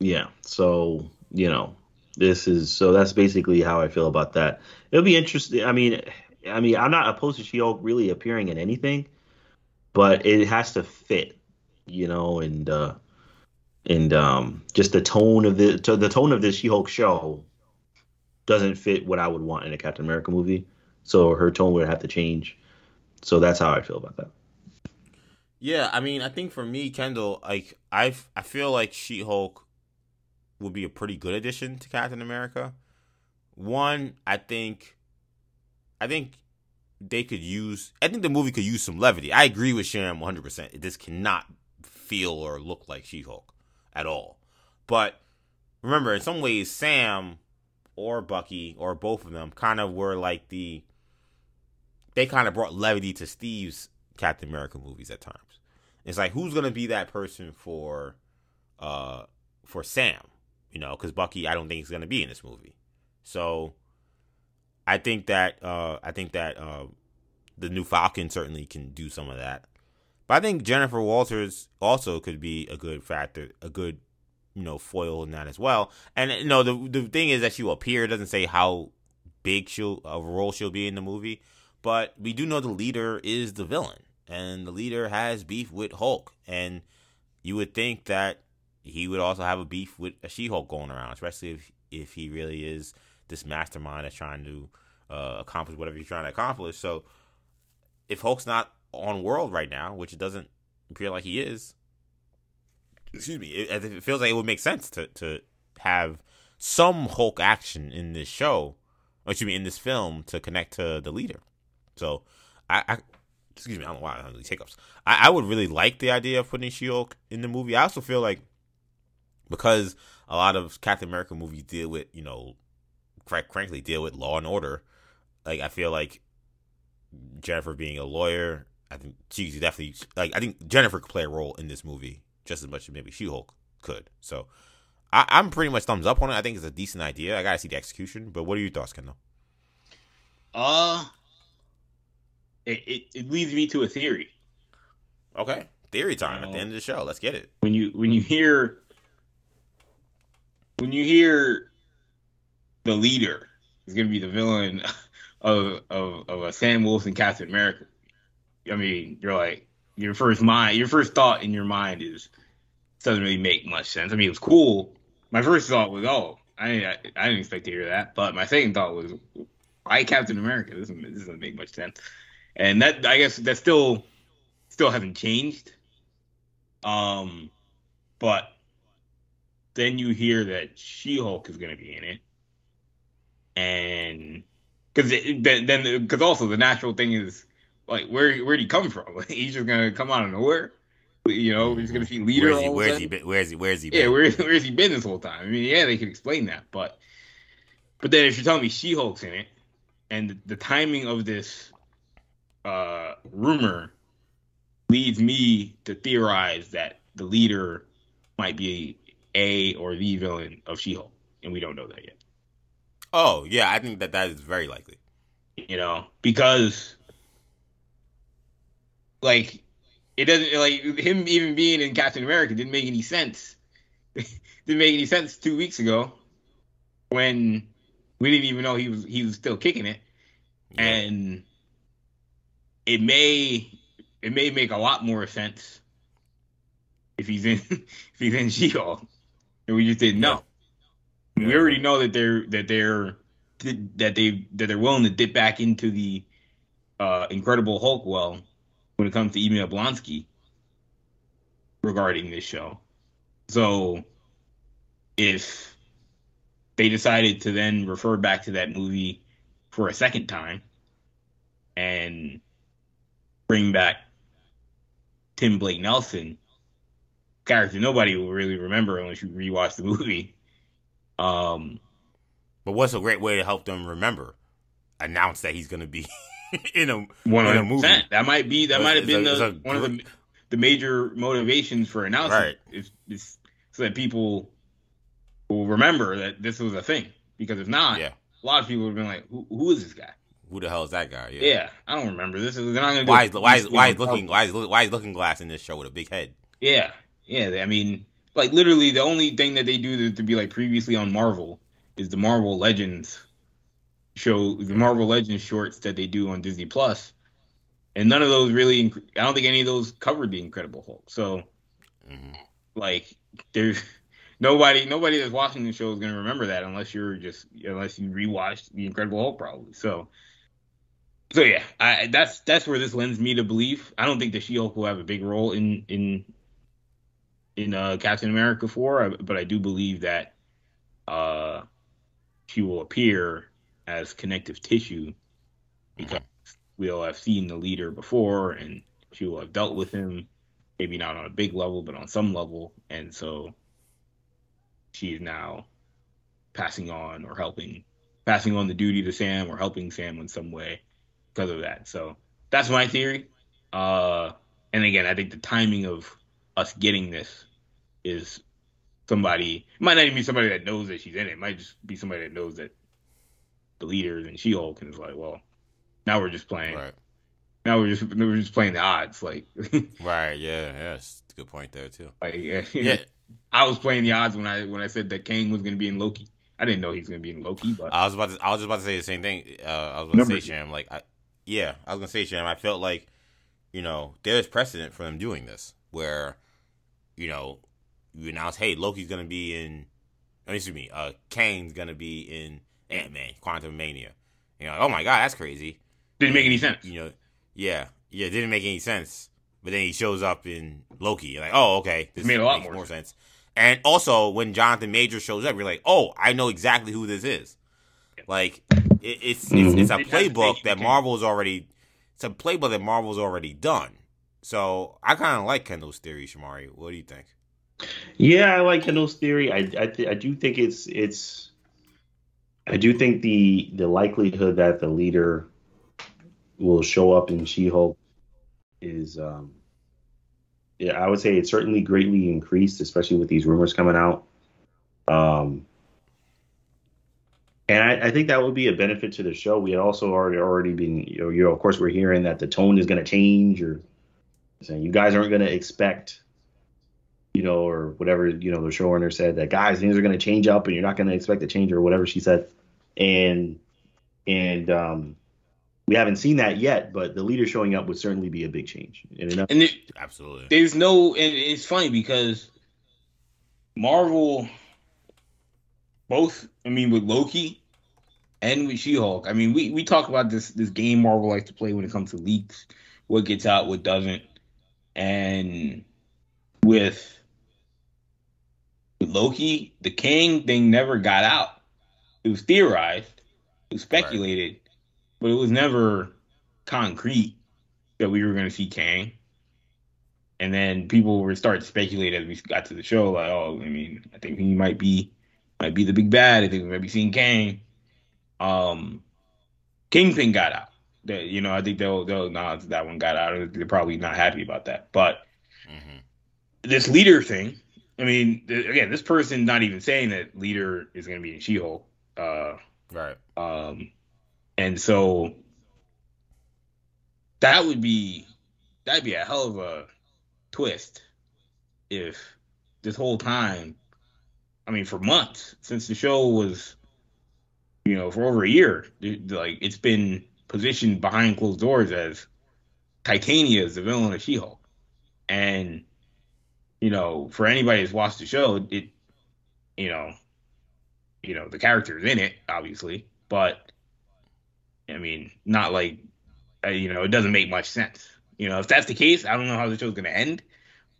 [SPEAKER 2] Yeah. So, you know, this is so that's basically how I feel about that. It'll be interesting. I mean, I mean, I'm not opposed to She-Hulk really appearing in anything, but it has to fit, you know, and uh and um just the tone of the to the tone of this She-Hulk show doesn't fit what I would want in a Captain America movie. So her tone would have to change. So that's how I feel about that.
[SPEAKER 1] Yeah, I mean, I think for me, Kendall, like I, I feel like She Hulk would be a pretty good addition to Captain America. One, I think, I think they could use. I think the movie could use some levity. I agree with Sharon 100. percent This cannot feel or look like She Hulk at all. But remember, in some ways, Sam or Bucky or both of them kind of were like the. They kind of brought levity to Steve's Captain America movies at times. It's like who's gonna be that person for, uh, for Sam, you know? Because Bucky, I don't think is gonna be in this movie. So, I think that uh, I think that uh, the new Falcon certainly can do some of that. But I think Jennifer Walters also could be a good factor, a good you know foil in that as well. And you know the the thing is that she will appear. It doesn't say how big she'll a role she'll be in the movie, but we do know the leader is the villain, and the leader has beef with Hulk, and you would think that he would also have a beef with a She-Hulk going around, especially if if he really is this mastermind that's trying to uh, accomplish whatever he's trying to accomplish. So if Hulk's not on World right now, which it doesn't appear like he is, excuse me, it, it feels like it would make sense to to have some Hulk action in this show, or excuse me, in this film to connect to the leader. So I, I excuse me, I don't know why I have these hiccups. I, I would really like the idea of putting She-Hulk in the movie. I also feel like because a lot of Captain America movies deal with, you know, frank- frankly, deal with law and order. Like I feel like Jennifer being a lawyer, I think she could definitely like. I think Jennifer could play a role in this movie just as much as maybe She-Hulk could. So I, I'm pretty much thumbs up on it. I think it's a decent idea. I gotta see the execution. But what are your thoughts, Kendall?
[SPEAKER 3] Uh, it, it, it leads me to a theory.
[SPEAKER 1] Okay, theory time at the end of the show. Let's get it.
[SPEAKER 3] When you when you hear when you hear the leader, is going to be the villain of, of of a Sam Wilson Captain America. I mean, you're like your first mind, your first thought in your mind is doesn't really make much sense. I mean, it was cool. My first thought was, oh, I I, I didn't expect to hear that. But my second thought was, why Captain America? This doesn't, this doesn't make much sense. And that I guess that still still hasn't changed. Um, but then you hear that She Hulk is going to be in it, and because then because also the natural thing is like where where'd he come from? he's just gonna come out of nowhere. You know, he's gonna be leader.
[SPEAKER 1] Where's he? Where's he been? Where's he? Where's he?
[SPEAKER 3] Been? Yeah, where, where's he been this whole time? I mean, yeah, they can explain that, but but then if you're telling me She Hulk's in it, and the, the timing of this uh rumor leads me to theorize that the leader might be a or the villain of She-Hulk, and we don't know that yet.
[SPEAKER 1] Oh yeah, I think that that is very likely.
[SPEAKER 3] You know, because like it doesn't like him even being in Captain America didn't make any sense. didn't make any sense two weeks ago when we didn't even know he was he was still kicking it, yeah. and it may it may make a lot more sense if he's in if he's in She-Hulk, and we just didn't know. Yeah. We already know that they're that they're that they that they're willing to dip back into the uh, Incredible Hulk well when it comes to Emil Blonsky regarding this show. So if they decided to then refer back to that movie for a second time and bring back Tim Blake Nelson, character nobody will really remember unless you rewatch the movie. Um,
[SPEAKER 1] but what's a great way to help them remember? Announce that he's going to be in a
[SPEAKER 3] one in a movie. That might be that might have been a, the, one of the the major motivations for announcing right. is, is so that people will remember that this was a thing. Because if not, yeah. a lot of people would have been like, who, "Who is this guy?"
[SPEAKER 1] Who the hell is that guy?
[SPEAKER 3] Yeah, yeah I don't remember. This is not gonna
[SPEAKER 1] why is why is why is looking why is why is looking glass in this show with a big head?
[SPEAKER 3] Yeah, yeah. I mean, like literally, the only thing that they do to, to be like previously on Marvel is the Marvel Legends show, the Marvel Legends shorts that they do on Disney Plus, and none of those really. I don't think any of those covered the Incredible Hulk. So, mm-hmm. like, there's nobody nobody that's watching the show is gonna remember that unless you're just unless you rewatched the Incredible Hulk probably. So so yeah, I, that's that's where this lends me to believe. I don't think the She-Hulk will have a big role in in in uh, Captain America four, but I do believe that uh, she will appear as connective tissue because we'll have seen the leader before, and she will have dealt with him, maybe not on a big level, but on some level, and so she is now passing on or helping, passing on the duty to Sam or helping Sam in some way because of that. So that's my theory. Uh, and again, I think the timing of us getting this is somebody might not even be somebody that knows that she's in it. It might just be somebody that knows that the leader is in She-Hulk and it's like, well, now we're just playing. Right. Now we're just we're just playing the odds, like.
[SPEAKER 1] right. Yeah. Yeah. That's good point there too.
[SPEAKER 3] Like, yeah. yeah. I was playing the odds when I when I said that Kang was going to be in Loki. I didn't know he's going to be in Loki, but
[SPEAKER 1] I was about to I was just about to say the same thing. Uh, I was going to say, Sham, like I, yeah, I was gonna say, Sham. I felt like, you know, there's precedent for them doing this, where, you know, you announce, hey, Loki's gonna be in, excuse me, uh, Kang's gonna be in Ant Man, Quantumania. You know, oh my god, that's crazy.
[SPEAKER 3] Didn't make any sense.
[SPEAKER 1] You know, yeah, yeah, didn't make any sense. But then he shows up in Loki. You're like, oh, okay,
[SPEAKER 3] this made a lot more, more
[SPEAKER 1] sense. sense. And also, when Jonathan Major shows up, you're like, oh, I know exactly who this is. Like, it, it's, mm-hmm. it's, it's a playbook that Marvel's already it's a playbook that Marvel's already done. So I kind of like Kendall's theory, Shamari. What do you think?
[SPEAKER 2] Yeah, I like Kendall's theory. I I, th- I do think it's it's I do think the the likelihood that the leader will show up in She-Hulk is um yeah, I would say it's certainly greatly increased, especially with these rumors coming out. Um and I, I, think that would be a benefit to the show. We had also already already been, you know, you know of course, we're hearing that the tone is going to change, or saying you guys aren't going to expect, you know, or whatever, you know, the showrunner said that guys things are going to change up, and you're not going to expect a change, or whatever she said. And and um, we haven't seen that yet. But the leader showing up would certainly be a big change. And, enough-
[SPEAKER 3] And it,
[SPEAKER 1] Absolutely.
[SPEAKER 3] there's no, and it's funny because Marvel, both, I mean, with Loki and with She-Hulk, I mean, we we talk about this this game Marvel likes to play when it comes to leaks, what gets out, what doesn't, and with with Loki, the Kang thing never got out. It was theorized, it was speculated, but it was never concrete that we were going to see Kang. And then people were starting to speculate as we got to the show, like, oh, I mean, I think he might be might be the big bad. I think we might be seeing Kang. Um, Kingpin got out. That you know, I think they'll they'll acknowledge that one got out. They're probably not happy about that. But
[SPEAKER 1] hmm
[SPEAKER 3] this leader thing, I mean, th- again, this person not even saying that leader is going to be in She-Hulk. Uh,
[SPEAKER 1] Right.
[SPEAKER 3] um, and so that would be that'd be a hell of a twist if this whole time, I mean, for months since the show was, you know, for over a year, like it's been positioned behind closed doors as Titania is the villain of She-Hulk, and you know, for anybody that's watched the show, it, you know, you know, the character is in it, obviously, but I mean, not like, uh, you know, it doesn't make much sense. You know, if that's the case, I don't know how the show's going to end,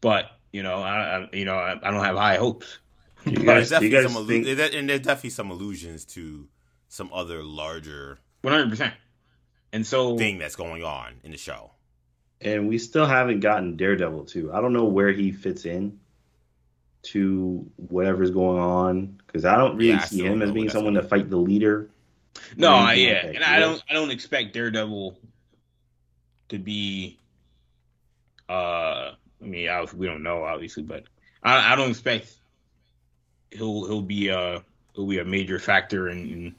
[SPEAKER 3] but you know, I, I you know, I, I don't have high hopes.
[SPEAKER 2] You guys-
[SPEAKER 1] There's
[SPEAKER 2] do you guys
[SPEAKER 1] some
[SPEAKER 2] think-
[SPEAKER 1] allu- there- and there's definitely some allusions to some other larger
[SPEAKER 3] One hundred percent. And so,
[SPEAKER 1] thing that's going on in the show.
[SPEAKER 2] And we still haven't gotten Daredevil too. I don't know where he fits in to whatever's going on because I don't really
[SPEAKER 1] Yeah,
[SPEAKER 2] see him as being someone
[SPEAKER 1] gonna
[SPEAKER 2] fight the leader.
[SPEAKER 3] no, I, yeah,
[SPEAKER 2] like
[SPEAKER 3] and I don't, I don't expect Daredevil to be. Uh, I mean, I, we don't know obviously, but I, I don't expect he'll he'll be a he'll be a major factor in, in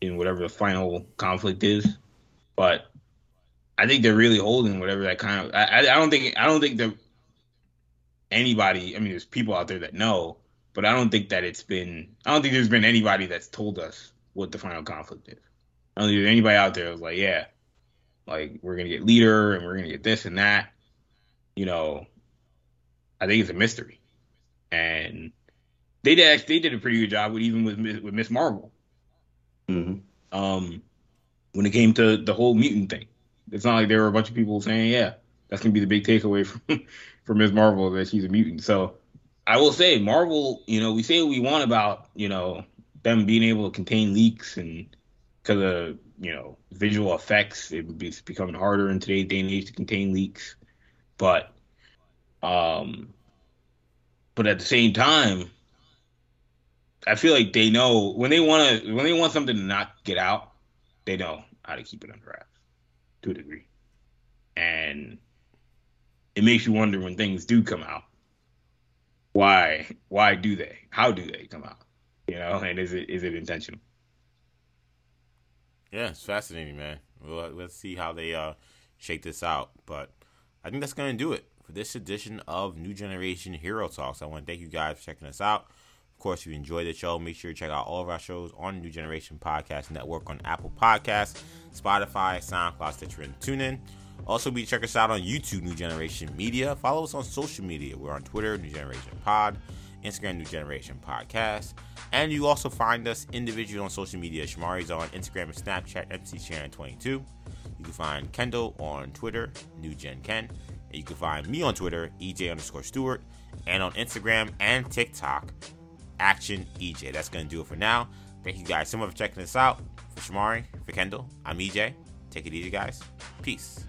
[SPEAKER 3] in whatever the final conflict is. But I think they're really holding whatever that kind of. I I don't think I don't think that anybody. I mean, there's people out there that know, but I don't think that it's been. I don't think there's been anybody that's told us what the final conflict is. I don't think there's anybody out there that's like, yeah, like we're gonna get leader and we're gonna get this and that. You know, I think it's a mystery, and they did actually, they did a pretty good job with even with with Miss Marvel.
[SPEAKER 2] Mhm.
[SPEAKER 3] Um, when it came to the whole mutant thing, it's not like there were a bunch of people saying, yeah, that's gonna be the big takeaway from from Ms. Marvel that she's a mutant. So I will say, Marvel, you know, we say what we want about you know them being able to contain leaks and because of you know visual effects, it's becoming harder in today's day and age to contain leaks. But um, but at the same time, I feel like they know when they want to when they want something to not get out, they know how to keep it under wraps to a degree, and it makes you wonder when things do come out. Why? Why do they? How do they come out? You know, and is it is it intentional?
[SPEAKER 1] Yeah, it's fascinating, man. Well, let's see how they uh shake this out. But I think that's gonna do it for this edition of New Generation Hero Talks. I want to thank you guys for checking us out. Of course, if you enjoy the show, make sure to check out all of our shows on New Generation Podcast Network on Apple Podcasts, Spotify, SoundCloud, Stitcher, and TuneIn. Also, be check us out on YouTube, New Generation Media. Follow us on social media. We're on Twitter, New Generation Pod, Instagram, New Generation Podcast, and you also find us individually on social media. Shamari's on Instagram and Snapchat, MC Sharon22. You can find Kendall on Twitter, New Gen Ken, and you can find me on Twitter, EJ underscore Stewart, and on Instagram and TikTok, Action EJ. That's gonna do it for now. Thank you guys so much for checking us out. For Shamari, for Kendall, I'm EJ. Take it easy, guys. Peace.